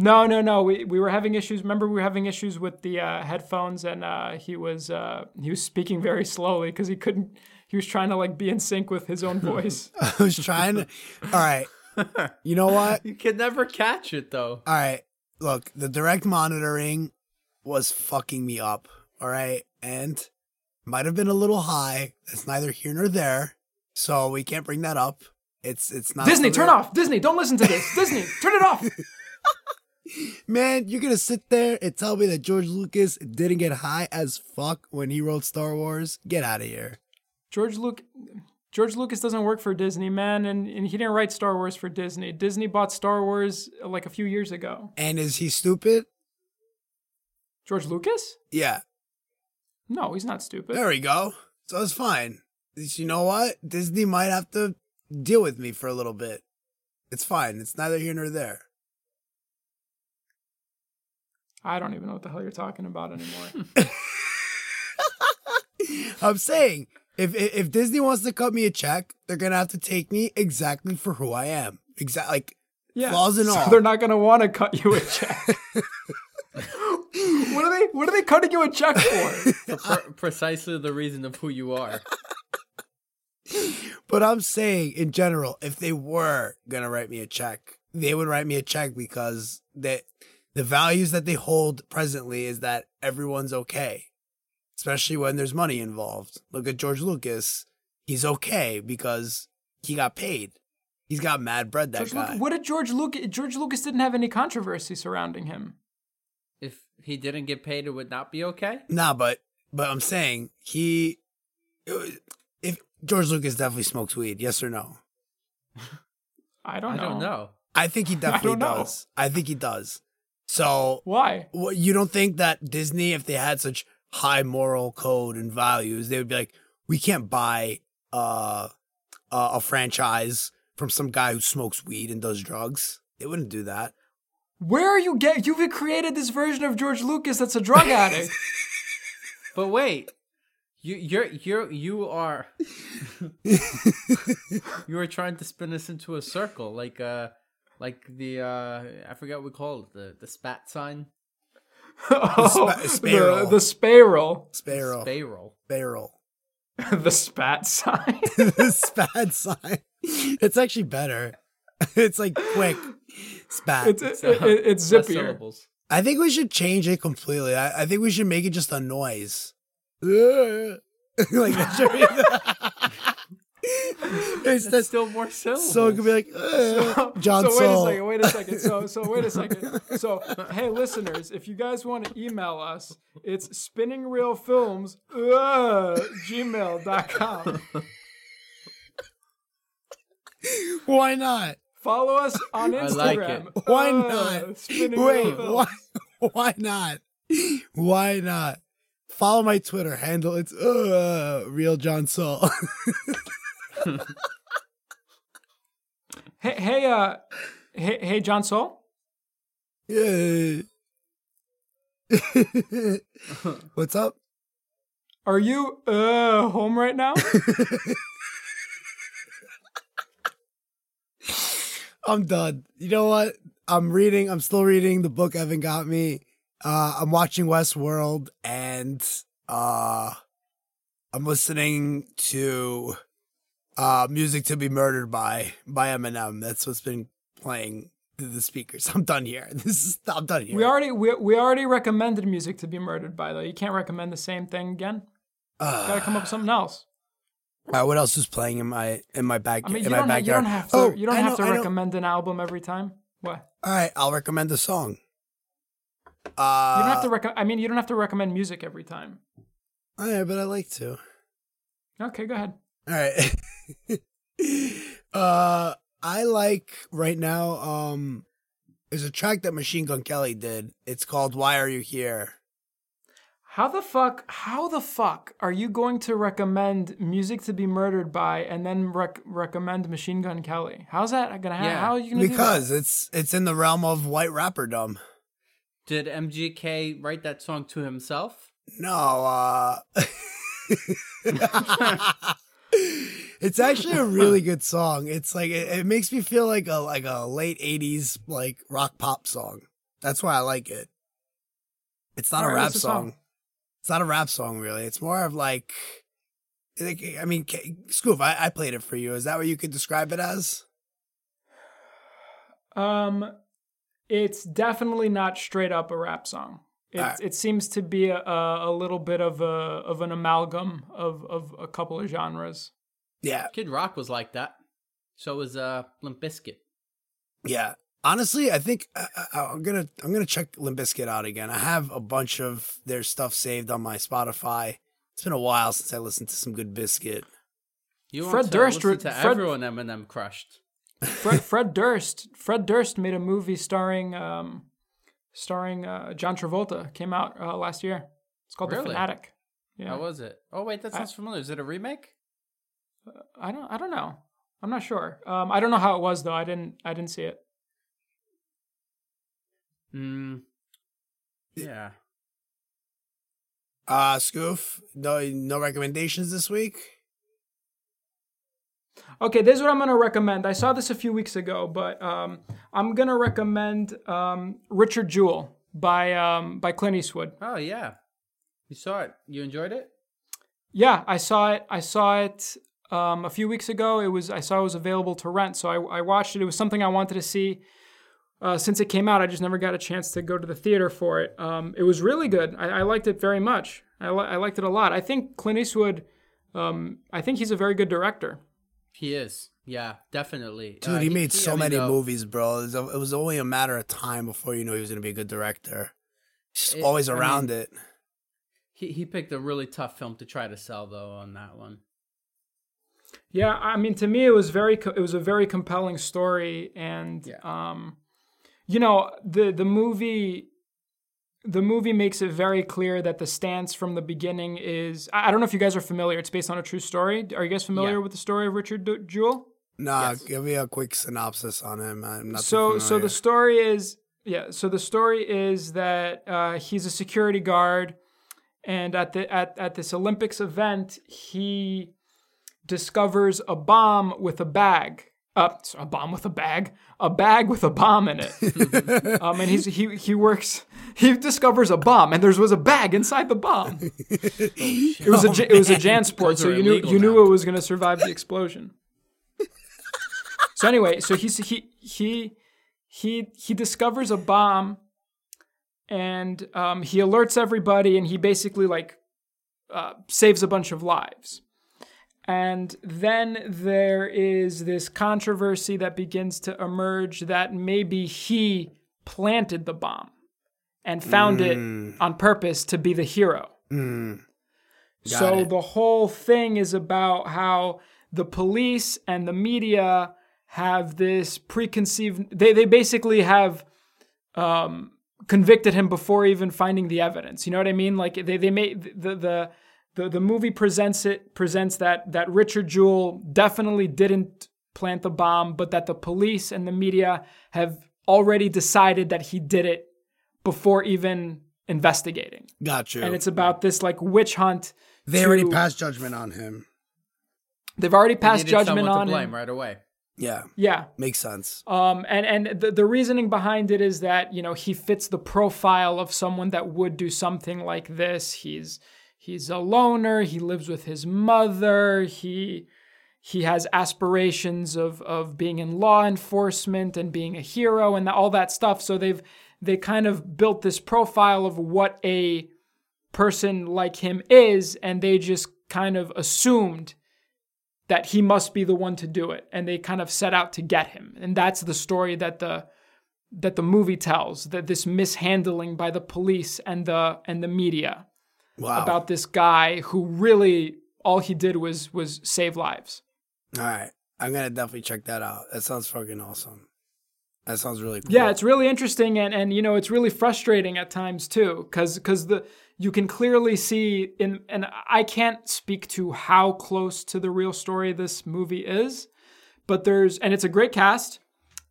Speaker 1: No, no, no. We we were having issues. Remember, we were having issues with the uh, headphones, and uh, he was uh, he was speaking very slowly because he couldn't. He was trying to like be in sync with his own voice.
Speaker 2: I was trying to. All right. You know what?
Speaker 3: You can never catch it, though.
Speaker 2: All right. Look, the direct monitoring was fucking me up. All right. And might have been a little high. That's neither here nor there. So we can't bring that up. It's it's not
Speaker 1: Disney, turn off. Disney, don't listen to this. Disney, turn it off.
Speaker 2: Man, you're gonna sit there and tell me that George Lucas didn't get high as fuck when he wrote Star Wars? Get out of here.
Speaker 1: George Luke. George Lucas doesn't work for Disney, man, and, and he didn't write Star Wars for Disney. Disney bought Star Wars uh, like a few years ago.
Speaker 2: And is he stupid?
Speaker 1: George Lucas?
Speaker 2: Yeah.
Speaker 1: No, he's not stupid.
Speaker 2: There we go. So it's fine. You know what? Disney might have to deal with me for a little bit. It's fine. It's neither here nor there.
Speaker 1: I don't even know what the hell you're talking about anymore.
Speaker 2: I'm saying if, if Disney wants to cut me a check, they're gonna have to take me exactly for who I am. Exactly. Like
Speaker 1: Yeah,
Speaker 2: Flaws and
Speaker 1: so
Speaker 2: all.
Speaker 1: they're not gonna want to cut you a check. what are they? What are they cutting you a check for?
Speaker 3: For pre- precisely the reason of who you are.
Speaker 2: But I'm saying in general, if they were gonna write me a check, they would write me a check because they, the values that they hold presently is that everyone's okay, especially when there's money involved. Look at George Lucas; he's okay because he got paid. He's got mad bread. That
Speaker 1: George
Speaker 2: guy.
Speaker 1: Lucas, what did George Lucas? George Lucas didn't have any controversy surrounding him.
Speaker 3: If he didn't get paid, it would not be okay?
Speaker 2: Nah, but but I'm saying he, if George Lucas definitely smokes weed, yes or no?
Speaker 1: I don't
Speaker 3: I
Speaker 1: know.
Speaker 3: don't know.
Speaker 2: I think he definitely
Speaker 1: don't know.
Speaker 2: does. I think he does. So
Speaker 1: Why?
Speaker 2: What, you don't think that Disney, if they had such high moral code and values, they would be like, we can't buy uh, a, a franchise from some guy who smokes weed and does drugs? They wouldn't do that.
Speaker 1: Where are you get? You've created this version of George Lucas that's a drug addict.
Speaker 3: But wait. You you're you're you are you are trying to spin us into a circle like uh like the uh I forgot what we call it the the spat sign
Speaker 1: oh,
Speaker 2: spa- sparrow.
Speaker 1: the, the sparrow,
Speaker 2: Sparrow.
Speaker 3: barrel
Speaker 2: Sparrow.
Speaker 1: the spat sign.
Speaker 2: the spat sign. It's actually better. It's like quick. Spat.
Speaker 1: it's it, it, it's zippier.
Speaker 2: I think we should change it completely. I, I think we should make it just a noise. like that should be it's
Speaker 3: That's
Speaker 2: that's
Speaker 3: still more syllables.
Speaker 2: so it could be like uh, John
Speaker 1: so wait a second, wait a second. So so wait a second. So hey listeners, if you guys want to email us, it's spinningrealfilms uh, gmail.com.
Speaker 2: Why not?
Speaker 1: Follow us on
Speaker 3: I like
Speaker 1: Instagram.
Speaker 3: it.
Speaker 2: Why
Speaker 1: uh,
Speaker 2: not?
Speaker 1: Spinning
Speaker 2: Wait, why? Why not? Why not? Follow my Twitter handle. It's uh, real John Soul.
Speaker 1: Hey hey uh hey hey John Soul.
Speaker 2: Yeah. What's up?
Speaker 1: Are you uh home right now?
Speaker 2: I'm done. You know what? I'm reading. I'm still reading the book. Evan got me. Uh, I'm watching Westworld, and uh, I'm listening to uh, "Music to Be Murdered" by by Eminem. That's what's been playing through the speakers. I'm done here. This is. I'm done here.
Speaker 1: we already we, we already recommended music to be murdered by though. You can't recommend the same thing again.
Speaker 2: Uh,
Speaker 1: Gotta come up with something else.
Speaker 2: Right, what else is playing in my in my back
Speaker 1: I mean, you
Speaker 2: in my
Speaker 1: don't, you don't have to.
Speaker 2: Oh,
Speaker 1: you don't
Speaker 2: I
Speaker 1: have
Speaker 2: know,
Speaker 1: to recommend an album every time. What?
Speaker 2: All right, I'll recommend a song.
Speaker 1: You don't have
Speaker 2: Uh,
Speaker 1: to rec- I mean, you don't have to recommend music every time.
Speaker 2: all right, but I like to.
Speaker 1: Okay, go ahead.
Speaker 2: All right. uh, I like right now. Um, there's a track that Machine Gun Kelly did. It's called "Why Are You Here."
Speaker 1: How the fuck? How the fuck are you going to recommend music to be murdered by and then rec- recommend Machine Gun Kelly? How's that gonna happen?
Speaker 3: Yeah.
Speaker 1: How are you gonna
Speaker 2: Because it's it's in the realm of white rapperdom.
Speaker 3: Did MGK write that song to himself?
Speaker 2: No, uh It's actually a really good song. It's like it, it makes me feel like a like a late 80s like rock pop song. That's why I like it. It's not
Speaker 1: All
Speaker 2: a rap song.
Speaker 1: song?
Speaker 2: It's not a rap song really. It's more of like like, I mean, K- Scoof, I, I played it for you. Is that what you could describe it as?
Speaker 1: Um, it's definitely not straight up a rap song. It,
Speaker 2: Alright.
Speaker 1: it seems to be a, a, a little bit of a of an amalgam of, of a couple of genres.
Speaker 2: Yeah,
Speaker 3: Kid Rock was like that. So was uh Limp Bizkit.
Speaker 2: yeah. Honestly, I think I, I, I'm gonna I'm gonna check Limp Bizkit out again. I have a bunch of their stuff saved on my Spotify. It's been a while since I listened to some good Bizkit.
Speaker 3: You
Speaker 1: Fred
Speaker 3: want to
Speaker 1: Durst
Speaker 3: listen
Speaker 1: re-
Speaker 3: to
Speaker 1: Fred-
Speaker 3: everyone Eminem crushed.
Speaker 1: Fred, Fred Durst Fred Durst made a movie starring um, starring uh, John Travolta. Came out uh, last year. It's called The Fanatic. Yeah,
Speaker 3: How was it? Oh wait, that
Speaker 1: I-
Speaker 3: sounds familiar. Is it a remake?
Speaker 1: I don't I don't know. I'm not sure. Um, I don't know how it was though. I didn't I didn't see it.
Speaker 3: Hmm. Yeah.
Speaker 2: Uh Scoof, no no recommendations this week?
Speaker 1: Okay, this is what I'm gonna recommend. I saw this a few weeks ago, but um, I'm gonna recommend um, Richard Jewell by um, by Clint Eastwood.
Speaker 3: Oh yeah. You saw it. You enjoyed it?
Speaker 1: Yeah, I saw it. I saw it um, a few weeks ago. It was I saw it was available to rent, so I, I watched it. It was something I wanted to see uh, since it came out. I just never got a chance to go to the theater for it. Um, it was really good. I, I liked it very much. I, li- I liked it a lot. I think Clint Eastwood. Um, I think he's a very good director.
Speaker 3: He is. Yeah, definitely.
Speaker 2: Dude,
Speaker 3: Uh,
Speaker 2: he made so
Speaker 3: I mean,
Speaker 2: many
Speaker 3: though,
Speaker 2: movies, bro. It was, it was only a matter of time before you knew he was gonna be a good director. He's
Speaker 3: It-
Speaker 2: always
Speaker 3: I
Speaker 2: around
Speaker 3: mean-
Speaker 2: it.
Speaker 3: He he picked a really tough film to try to sell though on that one.
Speaker 1: Yeah, I mean, to me, it was very, co- it was a very compelling story, and
Speaker 3: Yeah.
Speaker 1: um, you know, the the movie, the movie makes it very clear that the stance from the beginning is. I I don't know if you guys are familiar. It's based on a true story. Are you guys familiar
Speaker 3: Yeah.
Speaker 1: with the story of Richard Du- Jewell?
Speaker 2: Nah,
Speaker 3: Yes.
Speaker 2: give me a quick synopsis on him. I'm not
Speaker 1: so so the story is yeah so the story is that uh, he's a security guard and at the at, at this olympics event he discovers a bomb with a bag uh, a bomb with a bag. A bag with a bomb in it. Um, and he's he he works he discovers a bomb and there was a bag inside the bomb. It was a J- it was a jansport so you knew
Speaker 3: illegal
Speaker 1: you knew it was going to survive the explosion. So anyway, so he's he he he he discovers a bomb, and um, he alerts everybody, and he basically like uh, saves a bunch of lives. And then there is this controversy that begins to emerge that maybe he planted the bomb and found it on purpose to be the hero.
Speaker 2: Mm.
Speaker 1: So
Speaker 2: it.
Speaker 1: the whole thing is about how the police and the media have this preconceived. They they basically have um, convicted him before even finding the evidence. You know what I mean? Like they they made the the. The, the movie presents it presents that that Richard Jewell definitely didn't plant the bomb, but that the police and the media have already decided that he did it before even investigating
Speaker 2: Got you.
Speaker 1: and it's about this like witch hunt.
Speaker 2: they already passed judgment on him.
Speaker 1: They've already passed judgment on
Speaker 3: to blame
Speaker 1: him.
Speaker 3: right away.
Speaker 2: Yeah,
Speaker 1: Yeah.
Speaker 2: makes sense.
Speaker 1: Um, and and the, the reasoning behind it is that you know he fits the profile of someone that would do something like this. He's he's a loner. He lives with his mother. He he has aspirations of of being in law enforcement and being a hero and all that stuff. So they've they kind of built this profile of what a person like him is, and they just kind of assumed that he must be the one to do it and they kind of set out to get him and that's the story that the that the movie tells that this mishandling by the police and the and the media
Speaker 2: Wow.
Speaker 1: about this guy who really all he did was was save lives.
Speaker 2: All right. I'm gonna definitely check that out. That sounds fucking awesome. That sounds really cool.
Speaker 1: Yeah, it's really interesting and and you know it's really frustrating at times too cuz cuz the you can clearly see in and I can't speak to how close to the real story this movie is, but there's and it's a great cast.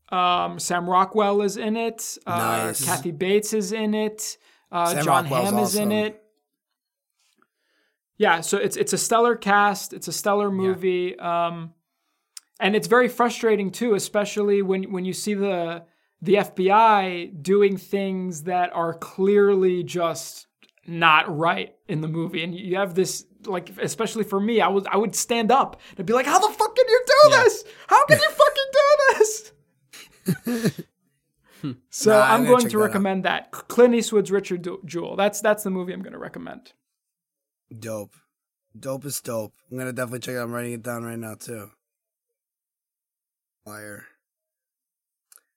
Speaker 1: Um, Sam Rockwell is in it. Uh,
Speaker 2: Nice.
Speaker 1: Kathy Bates is in it. Uh, John
Speaker 2: Rockwell's
Speaker 1: Hamm is in it. Yeah, so it's it's a stellar cast. It's a stellar movie, um, and it's very frustrating too, especially when when you see the the FBI doing things that are clearly just not right in the movie, and you have this like, especially for me, I was I would stand up and be like, "How the fuck can you do this? How can you fucking do this?" so
Speaker 2: Nah, I'm
Speaker 1: I'm going
Speaker 2: that out.
Speaker 1: recommend that Clint Eastwood's Richard Jewell. That's that's the movie I'm going to recommend.
Speaker 2: Dope. Dope is dope. I'm gonna definitely check it out. I'm writing it down right now too. Fire.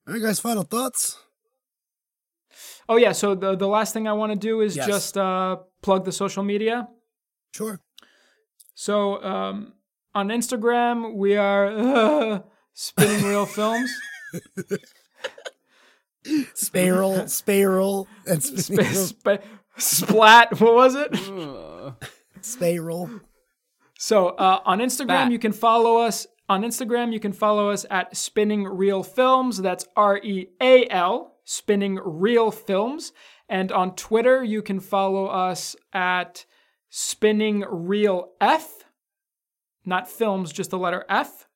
Speaker 2: All right, guys. Final thoughts.
Speaker 1: Oh yeah, so the the last thing I want to do is
Speaker 2: Yes.
Speaker 1: just uh, plug the social media.
Speaker 2: Sure.
Speaker 1: So um, on Instagram we are uh, spinning real films.
Speaker 2: Spiral, spiral, and
Speaker 1: Sp- sp- splat. What was it?
Speaker 2: Spiral.
Speaker 1: So uh, on Instagram,
Speaker 3: Bat.
Speaker 1: you can follow us. On Instagram, you can follow us at Spinning Real Films. That's R E A L, Spinning Real Films. And on Twitter, you can follow us at Spinning Real F, not films, just the letter F.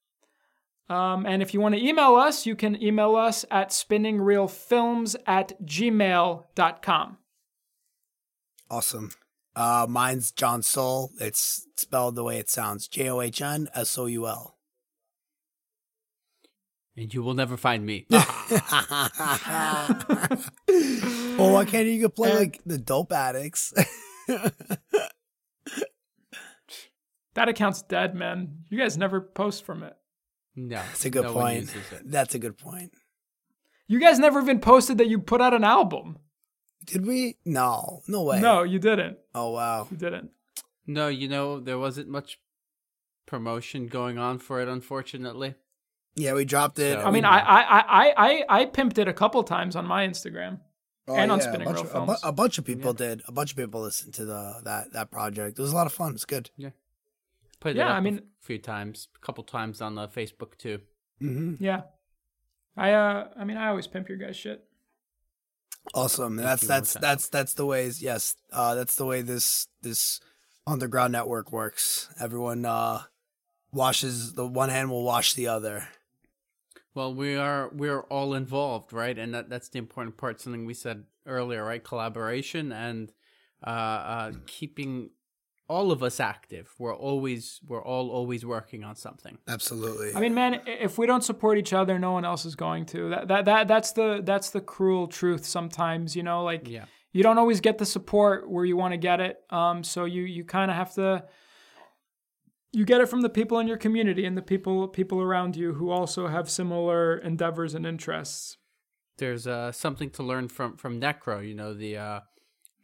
Speaker 1: Um, and if you want to email us, you can email us at spinningrealfilms at gmail.com.
Speaker 2: Awesome. Uh, mine's John Soul. It's spelled the way it sounds: J O H N S O U L.
Speaker 3: and you will never find me.
Speaker 2: Well, why can't you play like the dope addicts?
Speaker 1: That account's dead, man. You guys never post from it.
Speaker 3: No,
Speaker 2: That's a good
Speaker 3: no
Speaker 2: point. That's a good point.
Speaker 1: You guys never even posted that you put out an album.
Speaker 2: Did we? No, no way.
Speaker 1: No, you didn't.
Speaker 2: Oh wow.
Speaker 1: You didn't.
Speaker 3: No, you know there wasn't much promotion going on for it, unfortunately.
Speaker 2: Yeah, we dropped it.
Speaker 3: So-
Speaker 1: I mean, I I I I I, I pimped it a couple times on my Instagram.
Speaker 2: Oh,
Speaker 1: and on
Speaker 2: yeah,
Speaker 1: Spinning
Speaker 2: a bunch,
Speaker 1: Real
Speaker 2: of, a, bu-
Speaker 1: Films.
Speaker 2: a bunch of people did. A bunch of people listened to the that that project. It was a lot of fun. It's good.
Speaker 3: Put
Speaker 1: Yeah,
Speaker 3: it up
Speaker 1: I mean-
Speaker 3: a few times, a couple times on the Facebook too.
Speaker 2: Mm-hmm.
Speaker 1: Yeah. I uh I mean I always pimp your guys shit.
Speaker 2: Awesome. That's that's that's that's the ways. Yes, uh, that's the way this this underground network works. Everyone uh, washes the one hand will wash the other.
Speaker 3: Well, we are we are all involved, right? And that, that's the important part. Something we said earlier, right? Collaboration and uh, uh, keeping all of us active. We're always we're all always working on something.
Speaker 2: Absolutely.
Speaker 1: I mean, man, if we don't support each other, no one else is going to. That that, that that's the that's the cruel truth sometimes, you know, like
Speaker 3: Yeah.
Speaker 1: you don't always get the support where you want to get it. Um so you you kind of have to you get it from the people in your community and the people people around you who also have similar endeavors and interests.
Speaker 3: There's uh, something to learn from from Necro. You know the uh,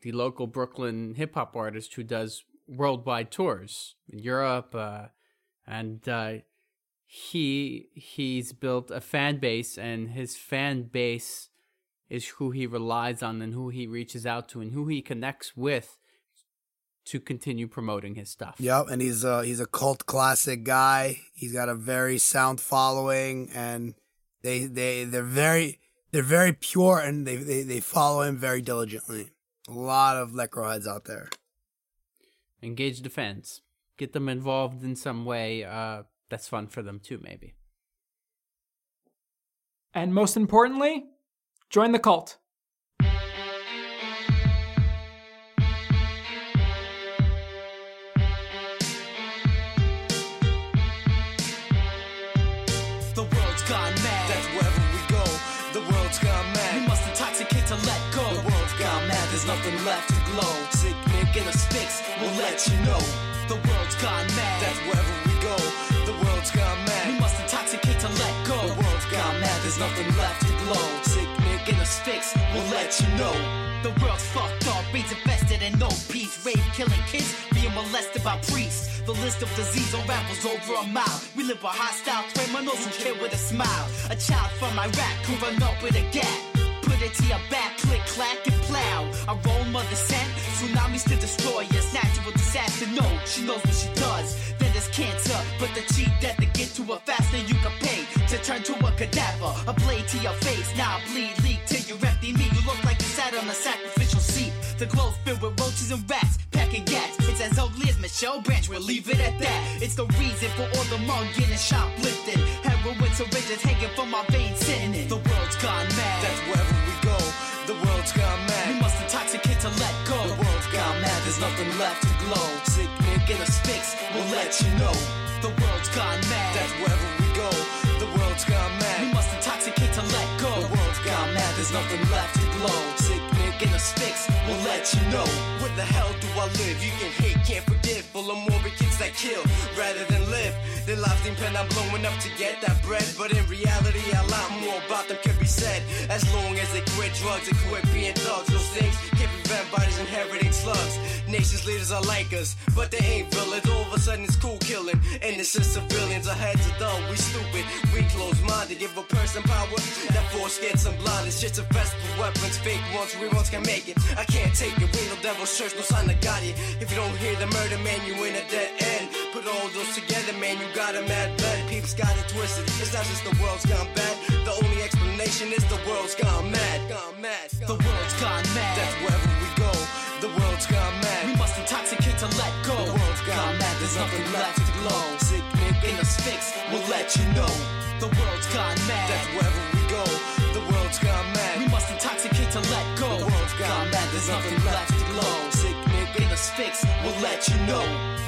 Speaker 3: the local Brooklyn hip hop artist who does worldwide tours in Europe, uh, and uh, he he's built a fan base, and his fan base is who he relies on and who he reaches out to and who he connects with to continue promoting his stuff.
Speaker 2: Yep, and he's a he's a cult classic guy. He's got a very sound following, and they they they're very they're very pure, and they they, they follow him very diligently. A lot of Necro heads out there.
Speaker 3: Engage the fans, get them involved in some way. Uh, that's fun for them too, maybe.
Speaker 1: And most importantly, join the cult.
Speaker 4: The world's gone mad. That's wherever we go. The world's gone mad. We must intoxicate to let go. The world's gone mad. There's nothing left to glow. In sticks will let you know. The world's gone mad. That's wherever we go. The world's gone mad. We must intoxicate to let go. The world's gone mad. There's nothing left to glow. Sick Nick fix, we'll let you know. The world's fucked up, AIDS infested and no peace. Rape, killing kids, being molested by priests. The list of disease unravels over a mile. We live with hostile criminals who kill with a smile. A child from Iraq who run up with a gap. Put it to your back, click, clack, and plow. Our own mother sent tsunamis to destroy us. Natural disaster, no, she knows what she does. Then there's cancer, but the cheap death to get to her faster you can pay. To turn to a cadaver, a blade to your face. Now bleed, leak till you're empty meat. You look like you sat on a sacrificial seat. The clothes filled with roaches and rats, packing gas. It's as ugly as Michelle Branch, we'll leave it at that. It's the reason for all the mugging and shoplifting. Heroin syringes hanging from my veins, sitting in. The world's gone mad. That's wherever we go. The world's gone mad. We must There's nothing left to glow. Sick Nick in a fix, we'll let you know. The world's gone mad. That's wherever we go. The world's gone mad. We must intoxicate to let go. The world's gone mad. There's nothing left to glow. Sick Nick in a fix, we'll let you know. Where the hell do I live? You can hate, can't forgive. Full of morbid kids that kill rather than. Their lives depend on blowing up to get that bread. But in reality, a lot more about them can be said. As long as they quit drugs and quit being thugs, those things can prevent bodies inheriting slugs. Nations leaders are like us, but they ain't villains. All of a sudden, it's cool killing innocent civilians. Our heads are dumb, we stupid, we close minded. Give a person power, that force gets them blind. It's just a with weapons, fake ones, real ones can make it. I can't take it, we no devil's church, no sign of God yet. If you don't hear the murder, man, you in a dead end. Put all those together, man, you got a mad blood. People's got it twisted. It's not just the world's gone bad. The only explanation is the world's gone mad. Gone mad. The world's gone mad. That's wherever we go. The world's gone mad. We must intoxicate to let go. The world's gone mad. There's nothing left to glow. Sick Nick in a fix, we'll let you know. The world's gone mad. That's wherever we go. The world's gone mad. We must intoxicate to let go. The world's gone mad. There's nothing left to glow. Sick Nick in a fix, we'll let you know.